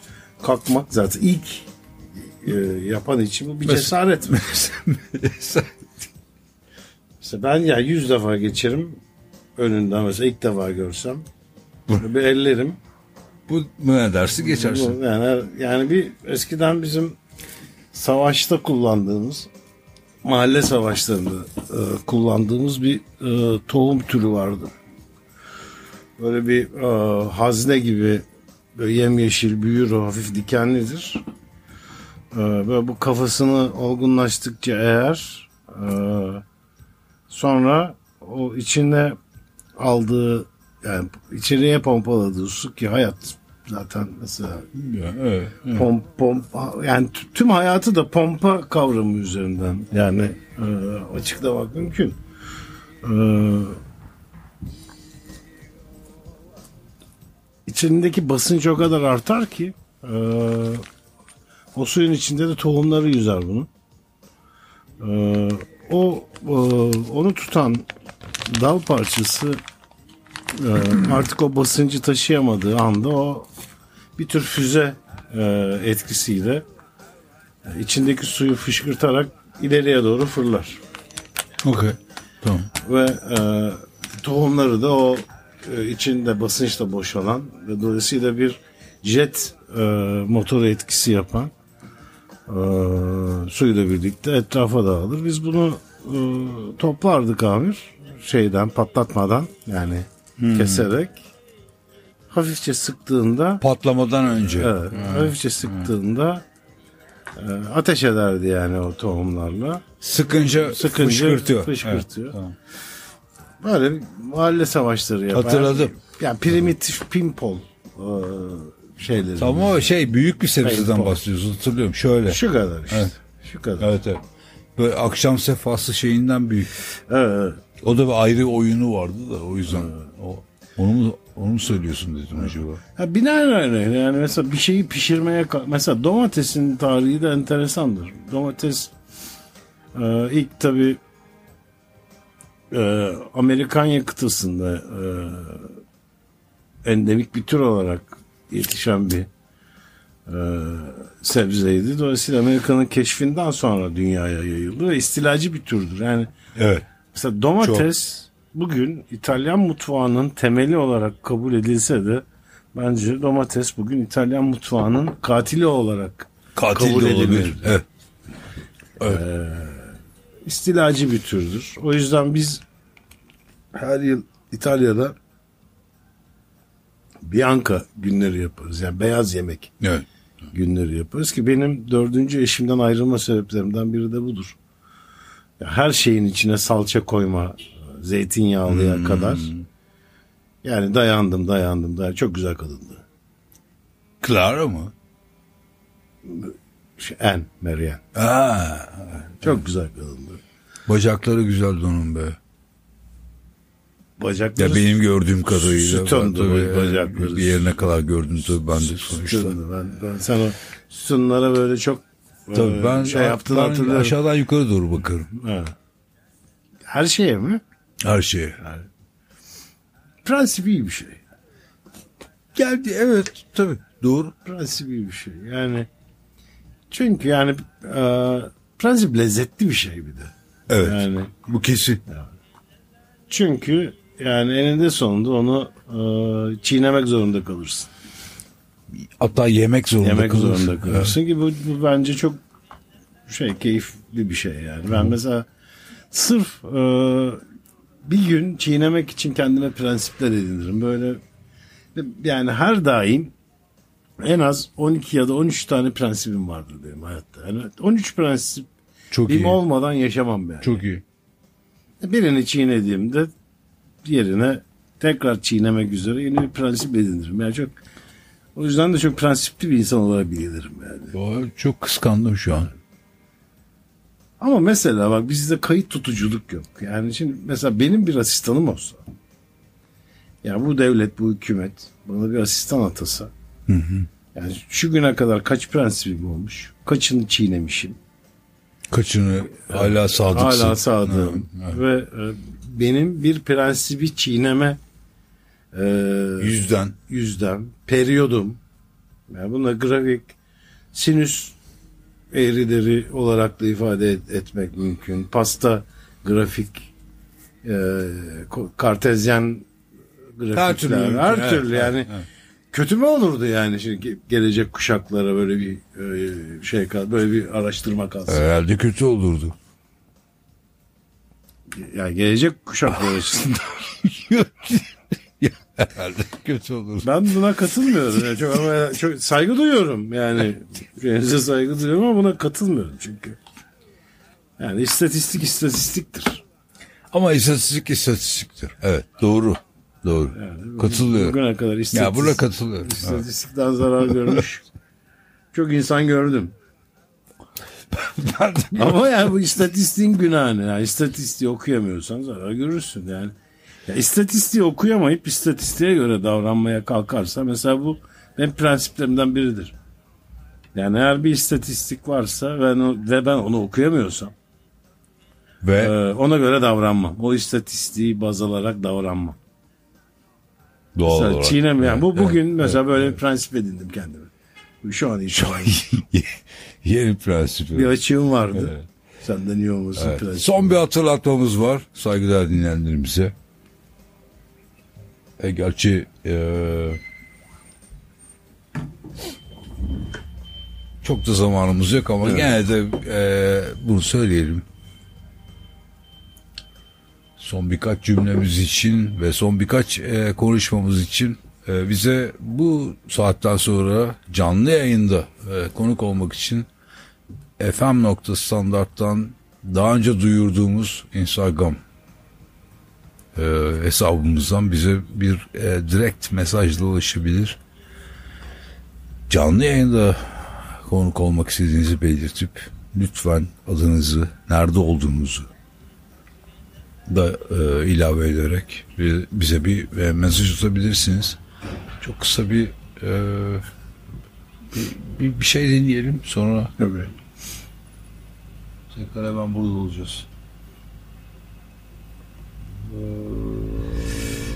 kalkmak zaten ilk e, yapan için bu bir cesaret. *laughs* mesela ben ya yüz defa geçerim önünden mesela ilk defa görsem böyle bir ellerim. Bu bu ne dersi geçersin. Bu Yani, yani bir eskiden bizim savaşta kullandığımız mahalle savaşlarında e, kullandığımız bir e, tohum türü vardı. Böyle bir e, hazne gibi böyle yemyeşil büyür o hafif dikenlidir. Böyle bu kafasını olgunlaştıkça eğer e, sonra o içine aldığı yani içeriye pompaladığı su ki hayat zaten mesela Ya, evet, evet. pomp pomp yani tüm hayatı da pompa kavramı üzerinden yani e, açıklamak mümkün. E, içindeki basınç o kadar artar ki e, o suyun içinde de tohumları yüzer bunun. E, o e, onu tutan dal parçası e, artık o basıncı taşıyamadığı anda o bir tür füze e, etkisiyle e, içindeki suyu fışkırtarak ileriye doğru fırlar. Okey. Tamam. Ve e, tohumları da o e, içinde basınçla boşalan ve dolayısıyla bir jet e, motoru etkisi yapan suyla birlikte etrafa dağılır. Biz bunu e, toplardık Amir şeyden patlatmadan yani keserek hafifçe sıktığında Patlamadan önce. Evet, hafifçe sıktığında e, ateş ederdi yani o tohumlarla. Sıkınca, Sıkınca fışkırtıyor. fışkırtıyor. Evet, tamam. Böyle bir mahalle savaşları yapan. Hatırladım. Yani primitif pimpol e, şeyleri. Tamam o şey büyük bir sebzeden bahsediyorsun hatırlıyorum şöyle. Şu kadar işte. Evet. Şu kadar. Evet evet. Böyle akşam sefası şeyinden büyük. Evet, evet. O da bir ayrı oyunu vardı da o yüzden. O, onu mu, onu mu söylüyorsun dedim acaba? Ha, binaenaleyh yani mesela bir şeyi pişirmeye mesela domatesin tarihi de enteresandır. Domates e, ilk tabi e, Amerikanya kıtasında e, endemik bir tür olarak yetişen bir e, sebzeydi. Dolayısıyla Amerika'nın keşfinden sonra dünyaya yayıldı ve istilacı bir türdür. Yani Evet. Mesela domates bugün İtalyan mutfağının temeli olarak kabul edilse de bence domates bugün İtalyan mutfağının katili olarak Katil kabul edilir. Evet. istilacı bir türdür. O yüzden biz her yıl İtalya'da Bianca günleri yaparız. Yani beyaz yemek Evet. günleri yaparız ki benim dördüncü eşimden ayrılma sebeplerimden biri de budur. Ya her şeyin içine salça koyma, zeytinyağlıya kadar. Yani dayandım, dayandım, dayandım. Çok güzel kadındı. Clara mı? En, Meryem. Aa, Çok güzel kadındı. bacakları güzel onun be. Bacakları Ya benim gördüğüm kadarıyla. Sütundu tabii, bu bacakları. Bir yerine kadar gördüm tabii ben de sonuçta. sütundu. Ben, ben, sen o sütunlara böyle çok Tabii e, ben, şey yaptığını ben hatırlıyorum. aşağıdan yukarı doğru bakarım. Ha. Her şeye mi? Her şeye. Prensip iyi bir şey. Geldi evet tabii. Doğru. Prensibi bir şey. Yani çünkü yani e, prensip lezzetli bir şey bir de. Evet. Yani Bu kesin. çünkü yani eninde sonunda onu e, çiğnemek zorunda kalırsın. Hatta yemek zorunda Yemek kalırsın. zorunda kalırsın ki bu, bu bence çok şey keyifli bir şey yani. Ben mesela sırf e, bir gün çiğnemek için kendime prensipler edinirim. Böyle yani her daim en az 12 ya da 13 tane prensibim vardır benim hayatta. Yani 13 prensip Çok iyi. olmadan yaşamam ben. Çok iyi. Birini çiğnediğimde diğerine tekrar çiğnemek üzere yeni bir prensip edinirim. Yani çok o yüzden de çok prensipli bir insan olarak bilinirim yani. O, çok kıskandım şu an. Ama mesela bak bizde kayıt tutuculuk yok. Yani şimdi mesela benim bir asistanım olsa ya bu devlet bu hükümet bana bir asistan atasa yani şu güne kadar kaç prensibim olmuş kaçını çiğnemişim Kaçını hala sadıksın. hala sadığım Ha, ha. ve e, benim bir prensibi çiğneme e, Yüzden. yüzden periyodum yani buna grafik sinüs eğrileri olarak da ifade et- etmek mümkün. Pasta grafik e, kartezyen grafikler Her türlü her evet, türlü evet, yani evet. kötü mü olurdu yani şimdi ge- gelecek kuşaklara böyle bir e, şey kal böyle bir araştırma kalsın. Herhalde kötü olurdu. Yani gelecek kuşaklar *laughs* açısından Herhalde kötü olurdu. Ben buna katılmıyorum. Yani çok ama çok saygı duyuyorum. Yani *laughs* şeyinize saygı duyuyorum ama buna katılmıyorum çünkü. Yani istatistik istatistiktir. Ama istatistik istatistiktir. Evet doğru. Doğru. Katılıyorum. Bugüne kadar istatistik, Ya burada katılıyorum. Evet. istatistikten zarar görmüş. çok insan gördüm. Ama yani bu istatistiğin günahı ne? Yani istatistiği okuyamıyorsan zarar görürsün yani. Ya istatistiği okuyamayıp istatistiğe göre davranmaya kalkarsa mesela bu benim prensiplerimden biridir. Yani eğer bir istatistik varsa o, ve ben onu okuyamıyorsam Ve e, ona göre davranmam. O istatistiği baz alarak davranmam. doğal Mesela olarak. çiğnem yani bu Evet, bugün evet, mesela böyle bir prensip edindim kendime. Şu an itibariyle. *laughs* Yeni prensip. bir açığım vardı. Evet. Senden iyi olmasın Evet. prensip. Son bir hatırlatmamız var saygıdeğer dinleyenlerimize. E, gerçi e, çok da zamanımız yok ama gene de e, bunu söyleyelim. Son birkaç cümlemiz için ve son birkaç e, konuşmamız için e, bize bu saatten sonra canlı yayında e, konuk olmak için FM standarttan daha önce duyurduğumuz Instagram e, hesabımızdan bize bir e, direkt mesajla ulaşabilir. Canlı yayında konuk olmak istediğinizi belirtip lütfen adınızı, nerede olduğunuzu da e, ilave ederek bi- bize bir e, mesaj atabilirsiniz. Çok kısa bir, e, bir, bir şey dinleyelim sonra Evet. Tekrar hemen burada olacağız. گل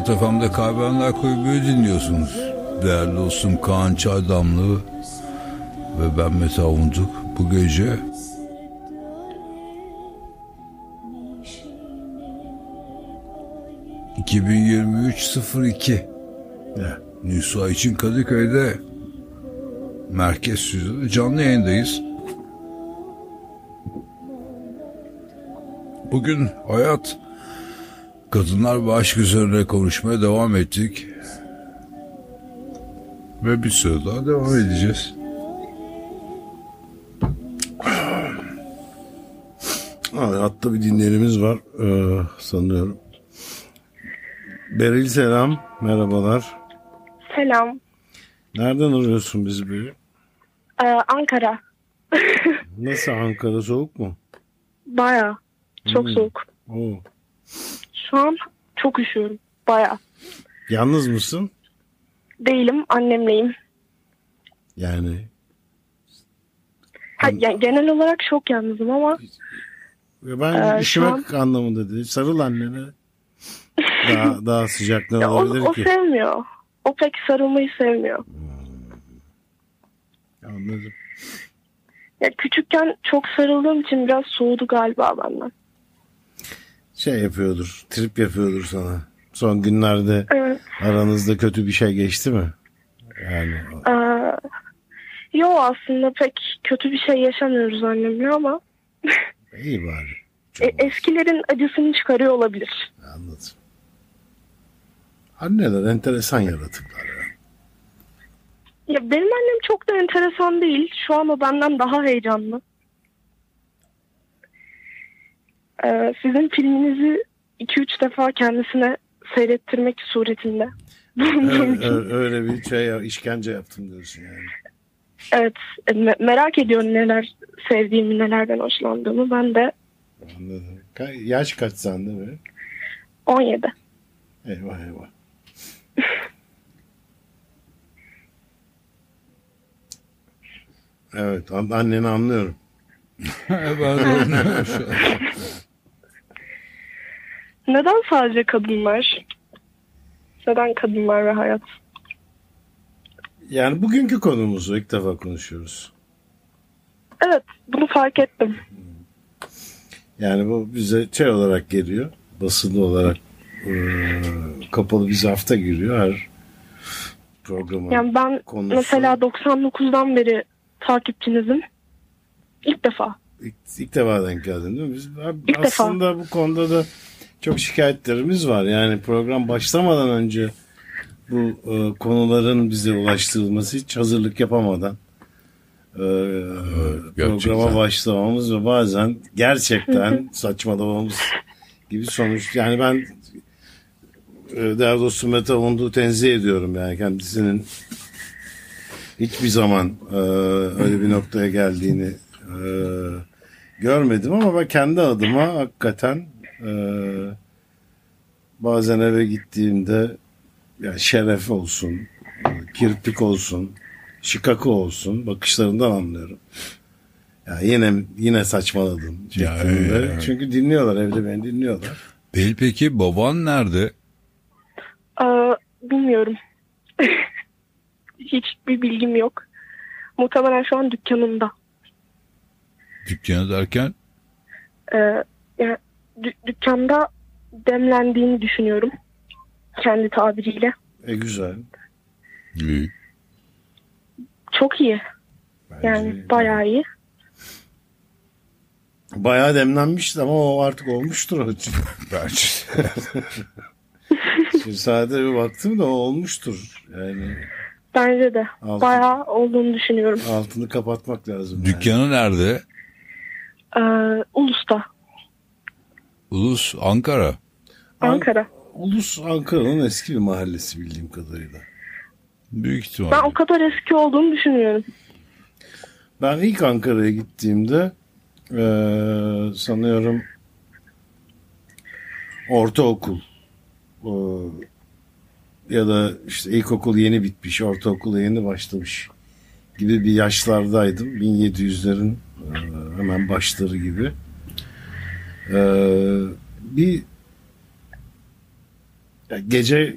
Standart FM'de Kaybedenler Kulübü'yü dinliyorsunuz. Değerli dostum Kaan Çaydamlı ve ben Mete Avunduk. Bu gece ...2023-02... Nüsa için Kadıköy'de... ...Merkez Stüdyo'da canlı yayındayız. Bugün hayat... ...kadınlar ve aşk üzerine konuşmaya devam ettik. Ve bir süre daha devam edeceğiz. Hatta bir dinleyenimiz var ee, sanıyorum. Beril selam, merhabalar. Selam. Nereden arıyorsun bizi Beril? Ee, Ankara. Nasıl Ankara soğuk mu? Baya. Çok Hmm. soğuk. Oo. Şu an çok üşüyorum. Baya. Yalnız mısın? Değilim. Annemleyim. Yani Ha, yani genel olarak çok yalnızım ama ben Ee, şu an- anlamında dedi. Sarıl annene. Daha, daha sıcak ne ya o, olabilir o ki? sevmiyor. O pek sarılmayı sevmiyor. Anladım. Ya küçükken çok sarıldığım için biraz soğudu galiba benden. Şey yapıyordur. Trip yapıyordur sana. Son günlerde Evet. aranızda kötü bir şey geçti mi? Yani Ee, yo aslında pek kötü bir şey yaşamıyoruz annemle *laughs* ama iyi bari. e, eskilerin acısını çıkarıyor olabilir. Anladım. Anneler enteresan yaratıklar ya. Ya benim annem çok da enteresan değil. Şu an o benden daha heyecanlı. Ee, sizin filminizi 2-3 defa kendisine seyrettirmek suretinde. Öyle, öyle- bir şey ya, işkence yaptım diyorsun yani. Evet, me- merak ediyor neler sevdiğimi, nelerden hoşlandığımı. Ben de Anladım. Ka- yaş kaç sende mi? 17. Eyvah eyvah. Evet an- anneni anlıyorum. *laughs* ben *laughs* de anlıyorum şu an. Neden sadece kadınlar? Neden kadınlar ve hayat? Yani bugünkü konumuzu ilk defa konuşuyoruz. Evet, bunu fark ettim. Yani bu bize şey olarak geliyor. Basılı olarak e, kapalı bir hafta giriyor her programa. Yani ben konusu. mesela 99'dan beri takipçinizim. İlk defa. İlk, ilk defa denk geldin değil mi? Biz, İlk aslında bu konuda da çok şikayetlerimiz var. Yani program başlamadan önce bu e, konuların bize ulaştırılması hiç hazırlık yapamadan e, programa başlamamız ve bazen gerçekten *laughs* saçmalamamız gibi sonuç. Yani ben e, değerli dostum Mete Onduğ'u tenzih ediyorum yani kendisinin hiçbir zaman e, öyle bir noktaya geldiğini e, görmedim ama ben kendi adıma hakikaten e, bazen eve gittiğimde ya şeref olsun, kirpik olsun, şikako olsun bakışlarından anlıyorum. Ya yine yine saçmaladım. Ya, evet. Çünkü dinliyorlar evde beni dinliyorlar. Değil peki baban nerede? Ee, bilmiyorum. *laughs* Hiçbir bilgim yok. Muhtemelen şu an dükkanında. Dükkanı derken Ee, yani dü- dükkanda demlendiğini düşünüyorum. Kendi tabiriyle. E güzel. İyi. Çok iyi. Bence- Yani bayağı iyi. Bayağı demlenmişti ama o artık olmuştur. *laughs* Bence. Şimdi sadece bir baktım da o olmuştur. Yani Bence de. Altın. Bayağı olduğunu düşünüyorum. altını kapatmak lazım. yani. Dükkanı nerede? Ee, Ulus'ta. Ulus Ankara. Ankara. Ulus Ankara'nın eski bir mahallesi bildiğim kadarıyla. Büyük ihtimal. Ben o kadar eski olduğunu düşünüyorum. Ben ilk Ankara'ya gittiğimde eee, sanıyorum ortaokul eee, ya da işte ilkokul yeni bitmiş, ortaokul yeni başlamış gibi bir yaşlardaydım. 1700'lerin eee, hemen başları gibi. Eee, bir ya gece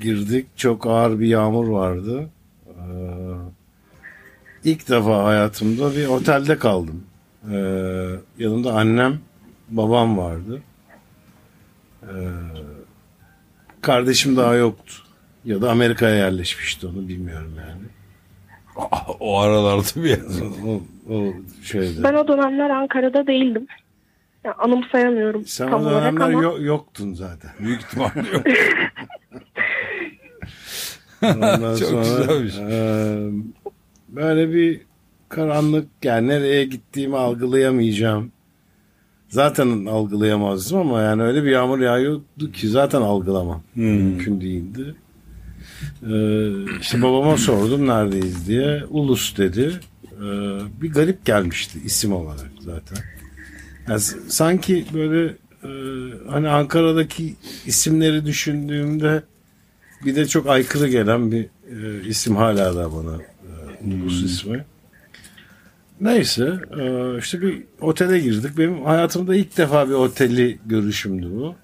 girdik. Çok ağır bir yağmur vardı. Eee İlk defa hayatımda bir otelde kaldım. Ee, yanımda annem, babam vardı. Ee, kardeşim daha yoktu. Ya da Amerika'ya yerleşmişti onu bilmiyorum yani. *laughs* o aralarda bir yer. O, o şeyde. Ben o dönemler Ankara'da değildim. Ya, anımsayamıyorum Sen tam o dönemler ama. yo- yoktun zaten. Büyük ihtimalle yok. *laughs* Ondan Çok sonra güzelmiş. e, böyle bir karanlık yani nereye gittiğimi algılayamayacağım. Zaten algılayamazdım ama yani öyle bir yağmur yağıyordu ki zaten algılamam. Mümkün değildi. Ee, işte babama sordum neredeyiz diye. Ulus dedi. Ee, bir garip gelmişti isim olarak zaten. Yani sanki böyle e, hani Ankara'daki isimleri düşündüğümde bir de çok aykırı gelen bir e, isim hala da bana e, nüfus ismi. Neyse e, işte bir otele girdik. Benim hayatımda ilk defa bir oteli görüşümdü bu.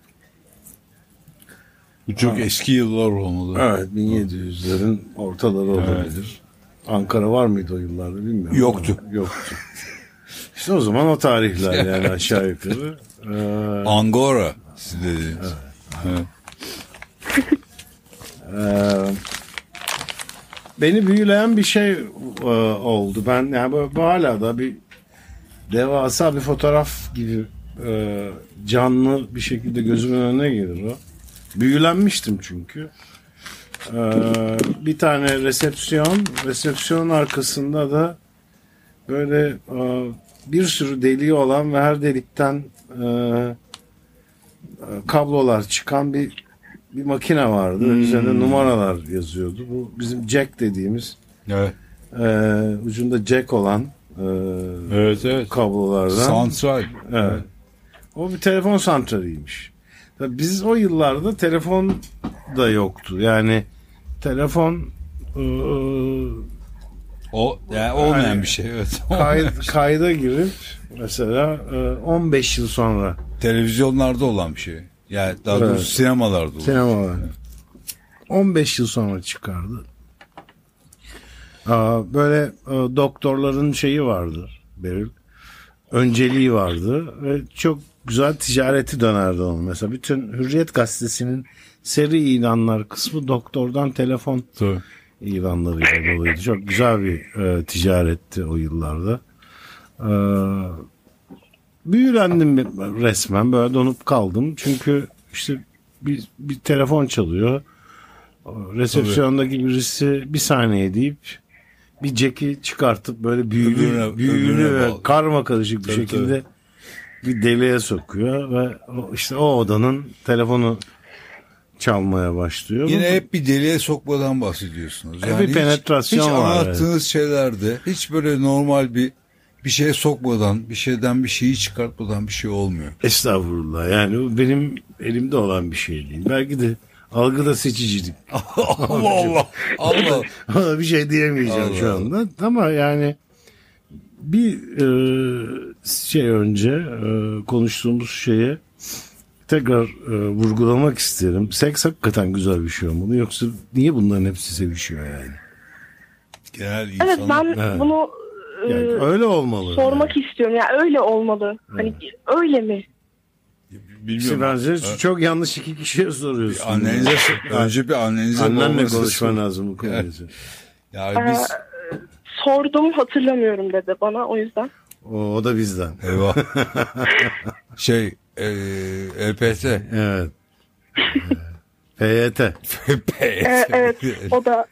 Bu çok eski yıllar olmalı. Evet 1700'lerin ortaları olabilir. Ankara var mıydı o yıllarda bilmiyorum. Yoktu. Yoktu. İşte o zaman o tarihler *laughs* yani aşağı yukarı. Ee, Angora dediğiniz. Evet. Ee, beni büyüleyen bir şey e, oldu. Ben yani böyle, bu hala da bir devasa bir fotoğraf gibi e, canlı bir şekilde gözümün önüne gelir o. Büyülenmiştim çünkü. Ee, bir tane resepsiyon, resepsiyonun arkasında da böyle e, bir sürü deliği olan ve her delikten e, kablolar çıkan bir bir makine vardı. Üzerinde numaralar yazıyordu. Bu bizim jack dediğimiz Evet. e, ucunda jack olan e, Evet evet. kablolardan. Santral. Evet. O bir telefon santraliymiş. Tabii biz o yıllarda telefon da yoktu. Yani telefon e, O yani olmayan Yani bir şey evet. kay- kayda girip mesela e, 15 yıl sonra Televizyonlarda olan bir şey. Yani daha doğrusu Evet. sinemalarda olan. Sinemalar. 15 yıl sonra çıkardı. Böyle e, doktorların şeyi vardı Beril. Önceliği vardı ve çok güzel ticareti dönerdi onun. Mesela bütün Hürriyet Gazetesi'nin seri ilanlar kısmı doktordan telefon Tabii. İlanlarıyla doluydu. Çok güzel bir e, ticaretti o yıllarda. E, büyülendim resmen böyle donup kaldım. Çünkü işte bir, bir telefon çalıyor. Resepsiyondaki birisi bir saniye deyip bir ceki çıkartıp böyle büyülü, Öbürüne- büyülü öbürüne ve bağlı. karma karışık bir Tabii, şekilde bir deliğe sokuyor ve işte o odanın telefonu çalmaya başlıyor. Yine Bu- hep bir deliğe sokmadan bahsediyorsunuz. Hep bir hiç- penetrasyon hiç var, anlattığınız şeylerde hiç böyle normal bir bir şeye sokmadan, bir şeyden bir şeyi çıkartmadan bir şey olmuyor. Estağfurullah. Yani o benim elimde olan bir şey değil. Belki de algıda seçicilik. *laughs* Allah Allah. *laughs* Allah. Ona bir şey diyemeyeceğim Allah şu anda. Ama yani bir e, şey önce e, konuştuğumuz şeye tekrar e, vurgulamak isterim. Seks hakikaten güzel bir şey olmalı. Yoksa niye bunların hepsi sevişiyor yani? Genel Evet insanın ben Evet. bunu e, Yani öyle olmalı. sormak istiyorum. Ya öyle olmalı. Hani öyle mi? Bilmiyorum. bence Evet. çok yanlış iki kişiye soruyorsun. Annenize önce bir annenize Annenle konuşman lazım bu konuda. Evet. Yani biz Sordum hatırlamıyorum dedi bana o yüzden. O, o da bizden. eyvah. *laughs* şey e, LPT. Evet. PYT. E, evet o da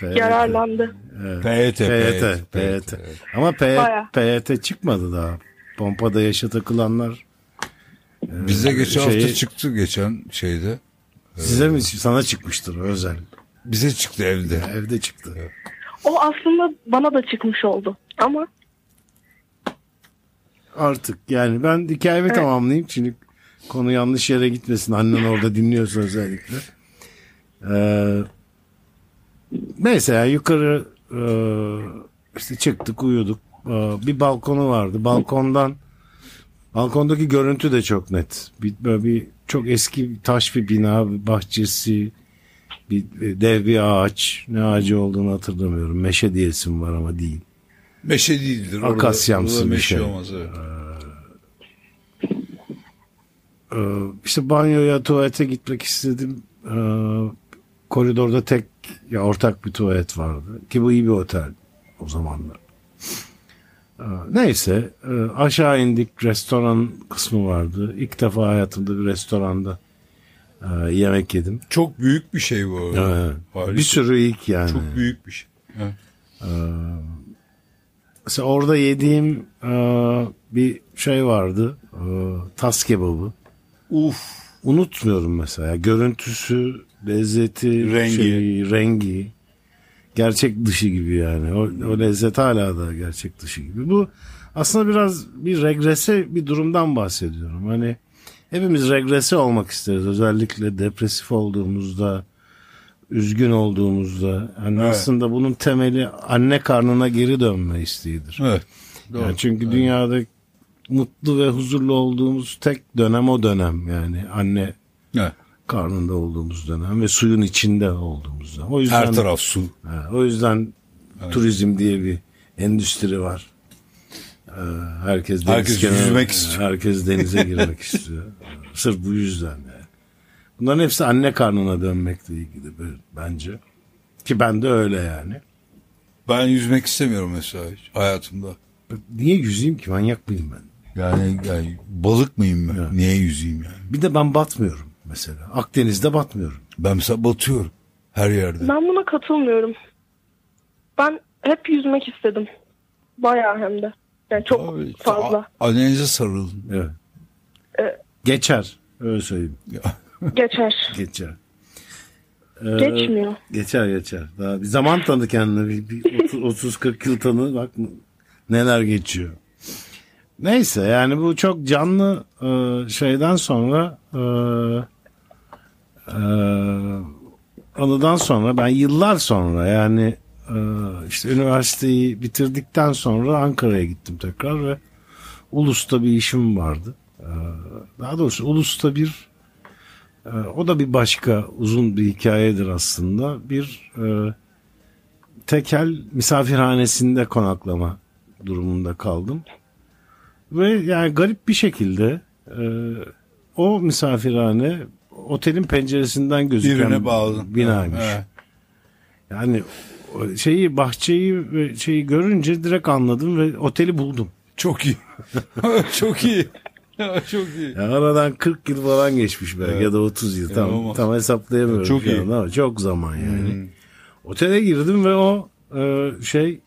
PYT. yararlandı. PYT. PYT. PYT. Ama Bayağı. PYT, PYT çıkmadı daha. Pompada yaşa takılanlar. Bize geçen Şeyi- hafta çıktı geçen şeyde. Size mi sana çıkmıştır özel? Bize çıktı evde. Evde çıktı. O aslında bana da çıkmış oldu. Ama Artık yani ben hikayemi tamamlayayım çünkü konu yanlış yere gitmesin. Annen orada dinliyorsa özellikle. Ee, neyse yani yukarı e, işte çıktık uyuduk. Ee, bir balkonu vardı. Balkondan balkondaki görüntü de çok net. Bir, böyle bir çok eski taş bir bina, bir bahçesi, bir bir dev bir ağaç. Ne ağacı olduğunu hatırlamıyorum. Meşe diyesim var ama değil. Meşe değildir. Orada- Akasyamsı orada bir meşe şey. Olmaz, evet. Ee, işte banyoya tuvalete gitmek istedim. Ee, koridorda tek ya ortak bir tuvalet vardı. Ki bu iyi bir otel o zamanlar. Ee, neyse e, aşağı indik restoran kısmı vardı. İlk defa hayatımda bir restoranda e, yemek yedim. Çok büyük bir şey bu. Ee, bir sürü ilk yani. Çok büyük bir şey. Evet. Mesela orada yediğim e, bir şey vardı. E, tas kebabı. Uf. unutmuyorum mesela. Görüntüsü, lezzeti, Rengi. şeyi, rengi. Gerçek dışı gibi yani. O, o lezzet hala da gerçek dışı gibi. Bu aslında biraz bir regrese bir durumdan bahsediyorum. Hani hepimiz regrese olmak isteriz. Özellikle depresif olduğumuzda üzgün olduğumuzda hani Evet. aslında bunun temeli anne karnına geri dönme isteğidir. Evet. Doğru. Yani çünkü dünyada mutlu ve huzurlu olduğumuz tek dönem o dönem yani anne Evet. karnında olduğumuz dönem ve suyun içinde olduğumuz dönem. O yüzden Her taraf su. Ha, o yüzden turizm diye bir endüstri var. Ee, herkes deniz Herkes kenarı- yüzmek istiyor. Herkes denize girmek *laughs* istiyor. Sırf bu yüzden yani. Bunların hepsi anne karnına dönmekle ilgili bence. Ki ben de öyle yani. Ben yüzmek istemiyorum mesela hiç hayatımda. Niye yüzeyim ki manyak mıyım ben? Yani, yani balık mıyım ben? Evet. Niye yüzeyim yani? Bir de ben batmıyorum mesela. Akdeniz'de batmıyorum. Ben mesela batıyorum her yerde. Ben buna katılmıyorum. Ben hep yüzmek istedim. Bayağı hem de. Yani çok Abi, fazla. Annenize sarılın. Evet. Ee, Geçer. Öyle söyleyeyim. Ya, Geçer. Geçer. Ee, Geçmiyor. Geçer geçer. Daha bir zaman tanı kendine. Bir, bir 30-40 yıl tanı. Bak neler geçiyor. Neyse yani bu çok canlı e, şeyden sonra e, e, anıdan sonra ben yıllar sonra yani e, işte üniversiteyi bitirdikten sonra Ankara'ya gittim tekrar ve Ulus'ta bir işim vardı. E, daha doğrusu Ulus'ta bir o da bir başka uzun bir hikayedir aslında. Bir e, tekel misafirhanesinde konaklama durumunda kaldım. Ve yani garip bir şekilde e, o misafirhane otelin penceresinden gözüken Birine bağlı. binaymış. Evet. Yani şeyi bahçeyi ve şeyi görünce direkt anladım ve oteli buldum. Çok iyi. *laughs* Çok iyi. *laughs* Çok iyi. Ya aradan 40 yıl falan geçmiş belki Evet. ya da 30 yıl. Tam, tam hesaplayamıyorum Çok iyi. anda ama çok zaman yani. Otele girdim ve o e, şey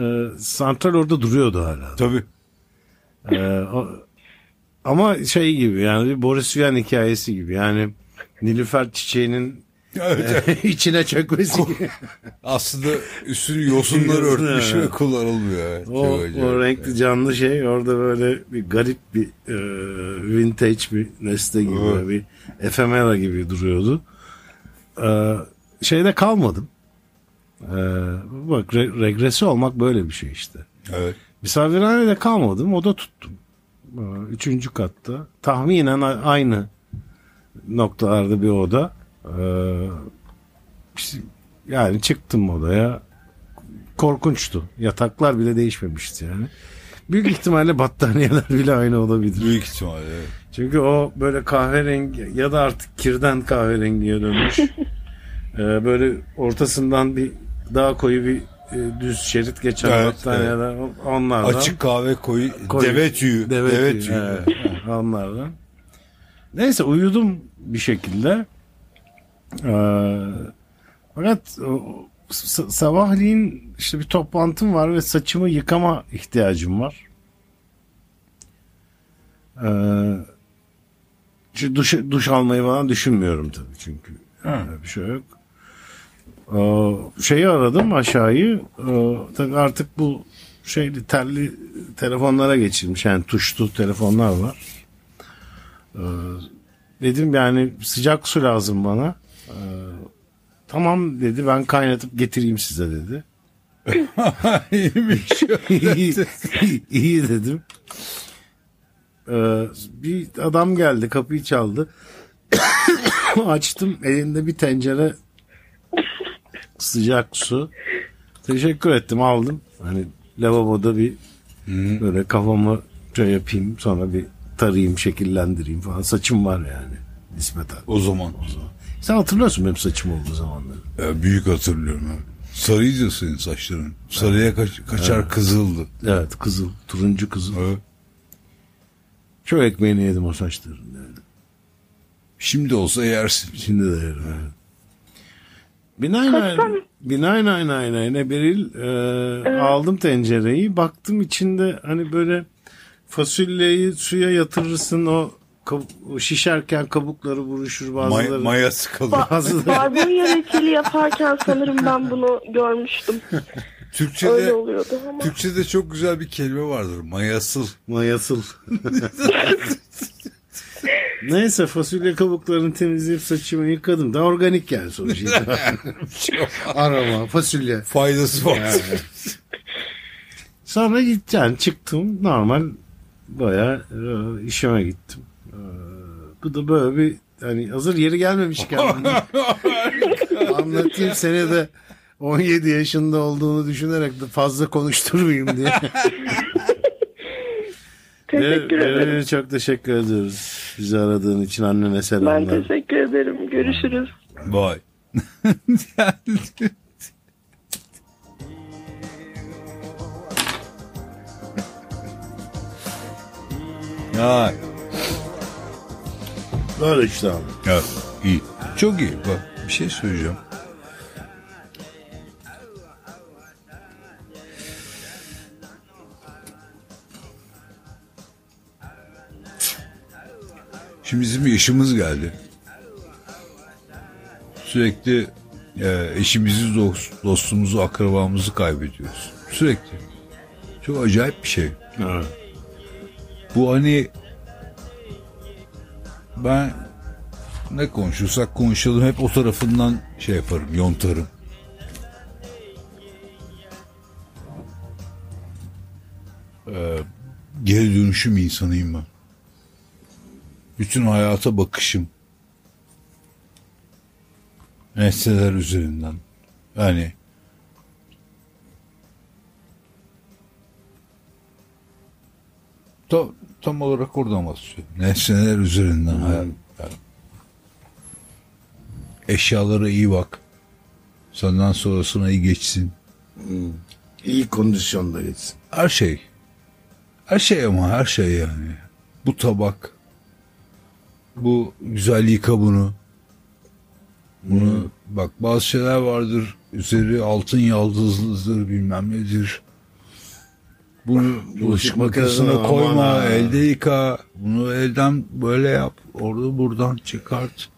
e, santral orada duruyordu hala. Tabii. E, o- ama şey gibi yani bir Boris Vian hikayesi gibi yani Nilüfer çiçeğinin Evet. içine çökmesi gibi. Aslında üstünü yosunlar örtmüş Evet. ve kullanılmıyor. Evet. O, acayip. o renkli canlı şey orada böyle bir garip bir e, vintage bir nesne gibi Evet. bir efemera gibi duruyordu. E, şeyde kalmadım. E, bak re- regresi olmak böyle bir şey işte. Evet. Misafirhanede kalmadım oda tuttum. E, üçüncü katta. Tahminen aynı noktalarda bir oda. E, işte yani çıktım odaya korkunçtu. Yataklar bile değişmemişti yani. Büyük ihtimalle battaniyeler *laughs* bile aynı olabilir. Büyük ihtimalle. Evet. Çünkü o böyle kahverengi ya da artık kirden kahverengiye dönmüş. *laughs* Ee, böyle ortasından bir daha koyu bir e, düz şerit geçen Evet, battaniyeler onlardan. Açık kahve koyu, Koyu. deve tüyü. Deve, Deve, tüyü, tüyü. evet, evet, onlardan. Neyse uyudum bir şekilde. Ee, fakat sabahleyin işte bir toplantım var ve saçımı yıkama ihtiyacım var. Ee, duş, duş almayı falan düşünmüyorum tabii çünkü. Öyle bir şey yok. Ee, şeyi aradım aşağıyı. Ee, tabii artık bu şeyli telli telefonlara geçilmiş. Yani tuşlu telefonlar var. Ee, dedim yani sıcak su lazım bana. Ee, tamam dedi ben kaynatıp getireyim size dedi. *laughs* İyiymiş. *laughs* iyi, iyi dedim. Ee, bir adam geldi kapıyı çaldı. *coughs* Açtım elinde bir tencere sıcak su. Teşekkür ettim aldım. Hani lavaboda bir böyle kafamı şey yapayım sonra bir tarayayım şekillendireyim falan. Saçım var yani nispeten. O zaman. Sen hatırlıyorsun benim saçım olduğu zamanları. Ya, büyük hatırlıyorum. abi. Sarıydı senin saçların. Sarıya kaç, kaçar kızıldı. Evet kızıl, turuncu kızıl. Evet. Çok ekmeğini yedim o saçların yani. Şimdi olsa yersin. Şimdi de yerim evet. Binaenaleyh, binaenaleyh Beril e, aldım tencereyi baktım içinde hani böyle fasulyeyi suya yatırırsın o, kab- şişerken kabukları buruşur bazıları. May, mayası kalıyor. bazıları Barbunya reçeli yaparken sanırım ben bunu görmüştüm. Öyle Türkçe'de oluyordu ama. Türkçe'de çok güzel bir kelime vardır. Mayasıl. mayasıl. *laughs* Neyse fasulye kabuklarını temizleyip saçımı yıkadım da organik yani sonuçta. *laughs* Aroma, fasulye. Faydası var. Yani. Sonra gideceğim çıktım normal baya işime gittim. Bu da böyle bir hani hazır yeri gelmemişken *laughs* anlatayım seni de 17 yaşında olduğunu düşünerek de fazla konuşturmayayım diye. *laughs* Teşekkür ederim. ve çok teşekkür ediyoruz. Bizi aradığın için annene Ben selamlar. teşekkür ederim. Görüşürüz. Vay. *laughs* ya Böyle işte abi. Ya iyi. Çok iyi. Bak bir şey söyleyeceğim. Şimdi bizim yaşımız geldi. Sürekli e, eşimizi, dost, dostumuzu, akrabamızı kaybediyoruz. Sürekli. Çok acayip bir şey. Evet. Bu hani ben ne konuşursak konuşalım hep o tarafından şey yaparım, yontarım. Ee, geri dönüşüm insanıyım ben. Bütün hayata bakışım nesneler üzerinden. Yani tam, tam olarak oradan basıyor. Nesneler üzerinden hayat. yani. Eşyalara iyi bak. Senden sonrasına iyi geçsin. İyi kondisyonda geçsin. Her şey. Her şey ama her şey yani. Bu tabak. Bu güzel yıka bunu. Bunu bak bazı şeyler vardır. Üzeri altın yaldızlıdır bilmem nedir. Bunu bulaşık makinesine koyma. ha. Elde yıka. Bunu elden böyle yap. Orada buradan çıkart.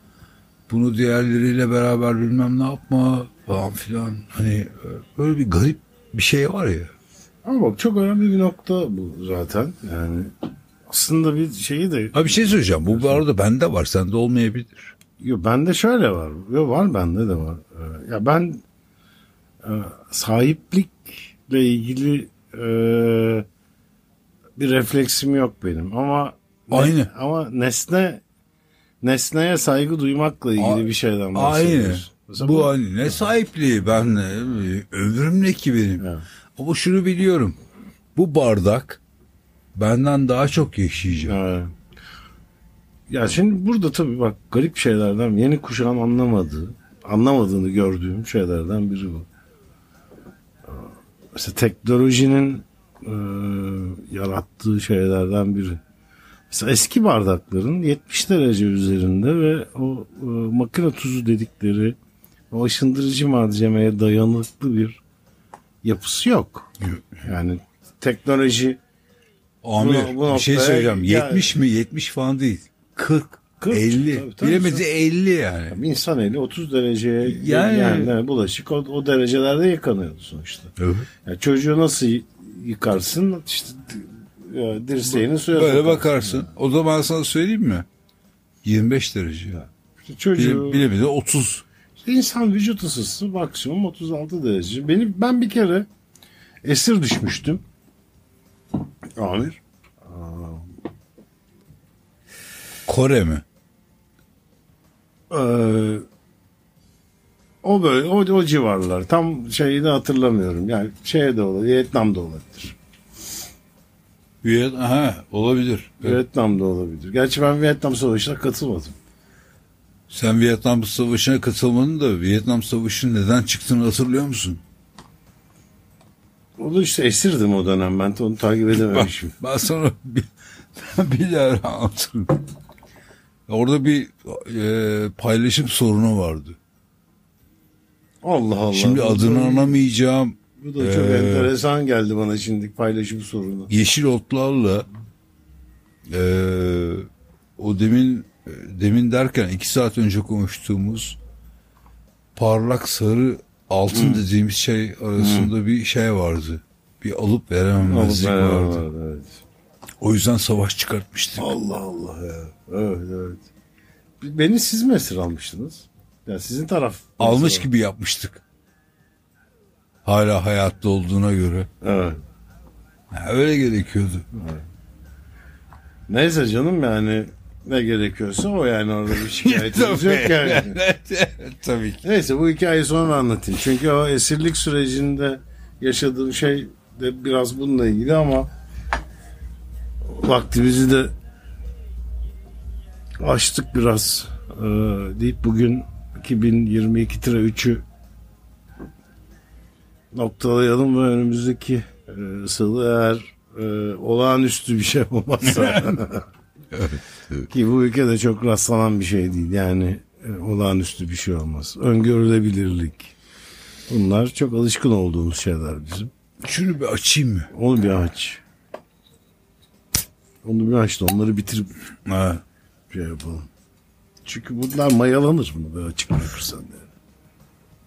Bunu diğerleriyle beraber bilmem ne yapma falan filan. Hani e, böyle bir garip bir şey var ya. Ama bak çok önemli bir nokta bu zaten. Yani aslında bir şeyi de Ha bir şey söyleyeceğim. Bu bu arada bende var. Sende olmayabilir. Yo, bende şöyle var. Yo, var bende de var. Ee, ya ben e, sahiplikle ilgili e, bir refleksim yok benim ama ne- Aynı. ama nesne nesneye saygı duymakla ilgili A- bir şeyden Aynı. bahsediyoruz. Mesela Bu hani ne sahipliği ben ne ömrüm ne ki benim. Evet. Ama şunu biliyorum. Bu bardak benden daha çok yaşayacak. Evet. Ya şimdi burada tabii bak garip şeylerden yeni kuşağın anlamadığı, anlamadığını gördüğüm şeylerden biri bu. Mesela teknolojinin e, yarattığı şeylerden biri. Mesela eski bardakların 70 derece üzerinde ve o e, makine tuzu dedikleri o aşındırıcı malzemeye dayanıklı bir yapısı yok. Yani teknoloji Amir Bu- bu bir şey söyleyeceğim. gel- 70 mi 70 falan değil. 40, 40, 50. tabii, tabii. Bilemedi 50 yani. İnsan eli 30 dereceye Yani- yani, yani bulaşık o, o derecelerde yıkanıyordu sonuçta. Evet. Yani çocuğu nasıl yıkarsın? İşte e, dirseğini suya Böyle sokarsın. bakarsın. O zaman sana söyleyeyim mi? 25 derece. İşte çocuğu, Bile, bilemedi 30. İşte insan vücut ısısı maksimum 36 derece. Benim ben bir kere esir düşmüştüm. Amir. Kore mi? Ee, o böyle o, o civarlar. Tam şeyi de hatırlamıyorum. Yani şeye de olabilir. Vietnam'da olabilir. Viyet ha olabilir. Evet. Vietnam'da olabilir. Gerçi ben Vietnam Savaşı'na katılmadım. Sen Vietnam Savaşı'na katılmadın da Vietnam Savaşı'nın neden çıktığını hatırlıyor musun? O da işte esirdim o dönem. Ben onu takip edememişim. *laughs* Ben sana bir, *laughs* bir daha anlatırım. Orada bir e, paylaşım sorunu vardı. Allah Allah. Şimdi Bu adını da- anamayacağım. Bu da çok Ee, enteresan geldi bana şimdi paylaşım sorunu. Yeşil otlarla e, o demin e, demin derken iki saat önce konuştuğumuz parlak sarı altın dediğimiz şey arasında bir şey vardı. Bir alıp verememezlik Alıp vardı. vardı, evet. O yüzden savaş çıkartmıştık. Allah Allah ya. Evet evet. Beni siz mi esir almıştınız? Ya sizin taraf. Almış gibi yapmıştık. Hala hayatta olduğuna göre. Evet. Ha, öyle gerekiyordu. Neyse canım yani ne gerekiyorsa o yani orada bir *laughs* şikayetimiz yok yani. *laughs* Tabii ki. Neyse bu hikayeyi sonra anlatayım. Çünkü o esirlik sürecinde yaşadığım şey de biraz bununla ilgili ama vaktimizi de açtık biraz ee, deyip bugün 2022-3'ü noktalayalım ve önümüzdeki e, salı eğer e, olağanüstü bir şey olmazsa *laughs* *laughs* ki bu ülkede çok rastlanan bir şey değil yani e, olağanüstü bir şey olmaz. Öngörülebilirlik. Bunlar çok alışkın olduğumuz şeyler bizim. Şunu bir açayım mı? Onu bir aç. Onu bir da onları bitirip Ha. şey yapalım. Çünkü bunlar mayalanır bunu böyle açık bırakırsan. Yani.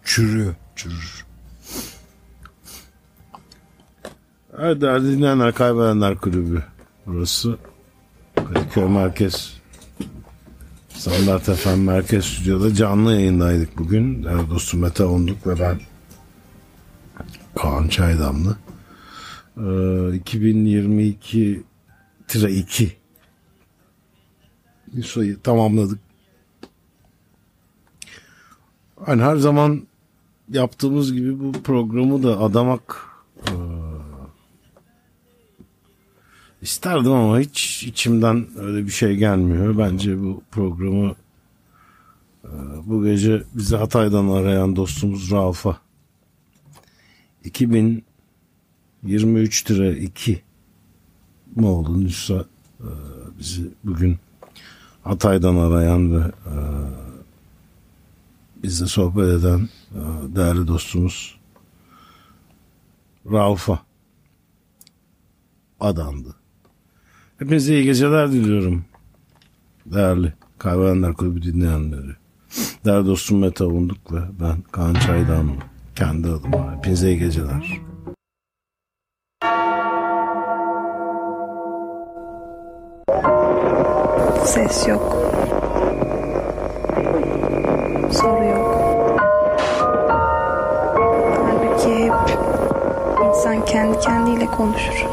Çürüyor. Çürür. Evet değerli dinleyenler Kaybedenler Kulübü. Burası Kadıköy Merkez Standart FM Merkez Stüdyo'da canlı yayındaydık bugün. Değerli dostum Mete Onduk ve ben Kaan Çaydamlı. Ee, 2022 tire 2 bir sayı tamamladık. Hani her zaman yaptığımız gibi bu programı da adamak eee, isterdim ama hiç içimden öyle bir şey gelmiyor. Bence bu programı eee, bu gece bizi Hatay'dan arayan dostumuz Rauf'a 2023 lira 2 mi oldu Nüsa eee, bizi bugün Hatay'dan arayan ve eee bizle sohbet eden e, değerli dostumuz Rauf'a adandı. Hepinize iyi geceler diliyorum. Değerli Kaybedenler Kulübü dinleyenleri. Değerli dostum Mete Avunduk ve ben Kaan Çaydanlı. Kendi adıma. Hepinize iyi geceler. Ses yok. Soru yok. Halbuki hep insan kendi kendiyle konuşur.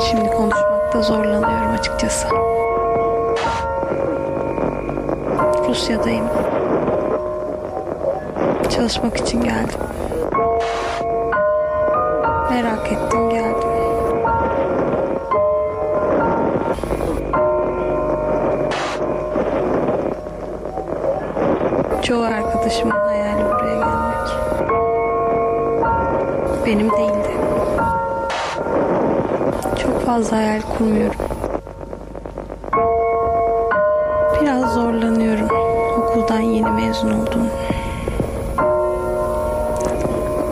Şimdi konuşmakta zorlanıyorum açıkçası. Rusya'dayım. Çalışmak için geldim. Merak ettim geldim. Çoğu arkadaşımın hayali buraya gelmek. Benim değildi. Çok fazla hayal kurmuyorum. Biraz zorlanıyorum. Okuldan yeni mezun oldum.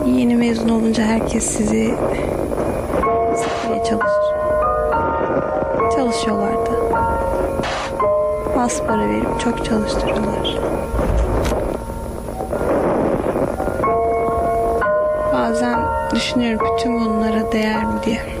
Yeni mezun olunca herkes sizi sıkmaya çalışır. Çalışıyorlar da. Az para verip çok çalıştırıyorlar. Düşünüyorum bütün bunlara değer mi diye.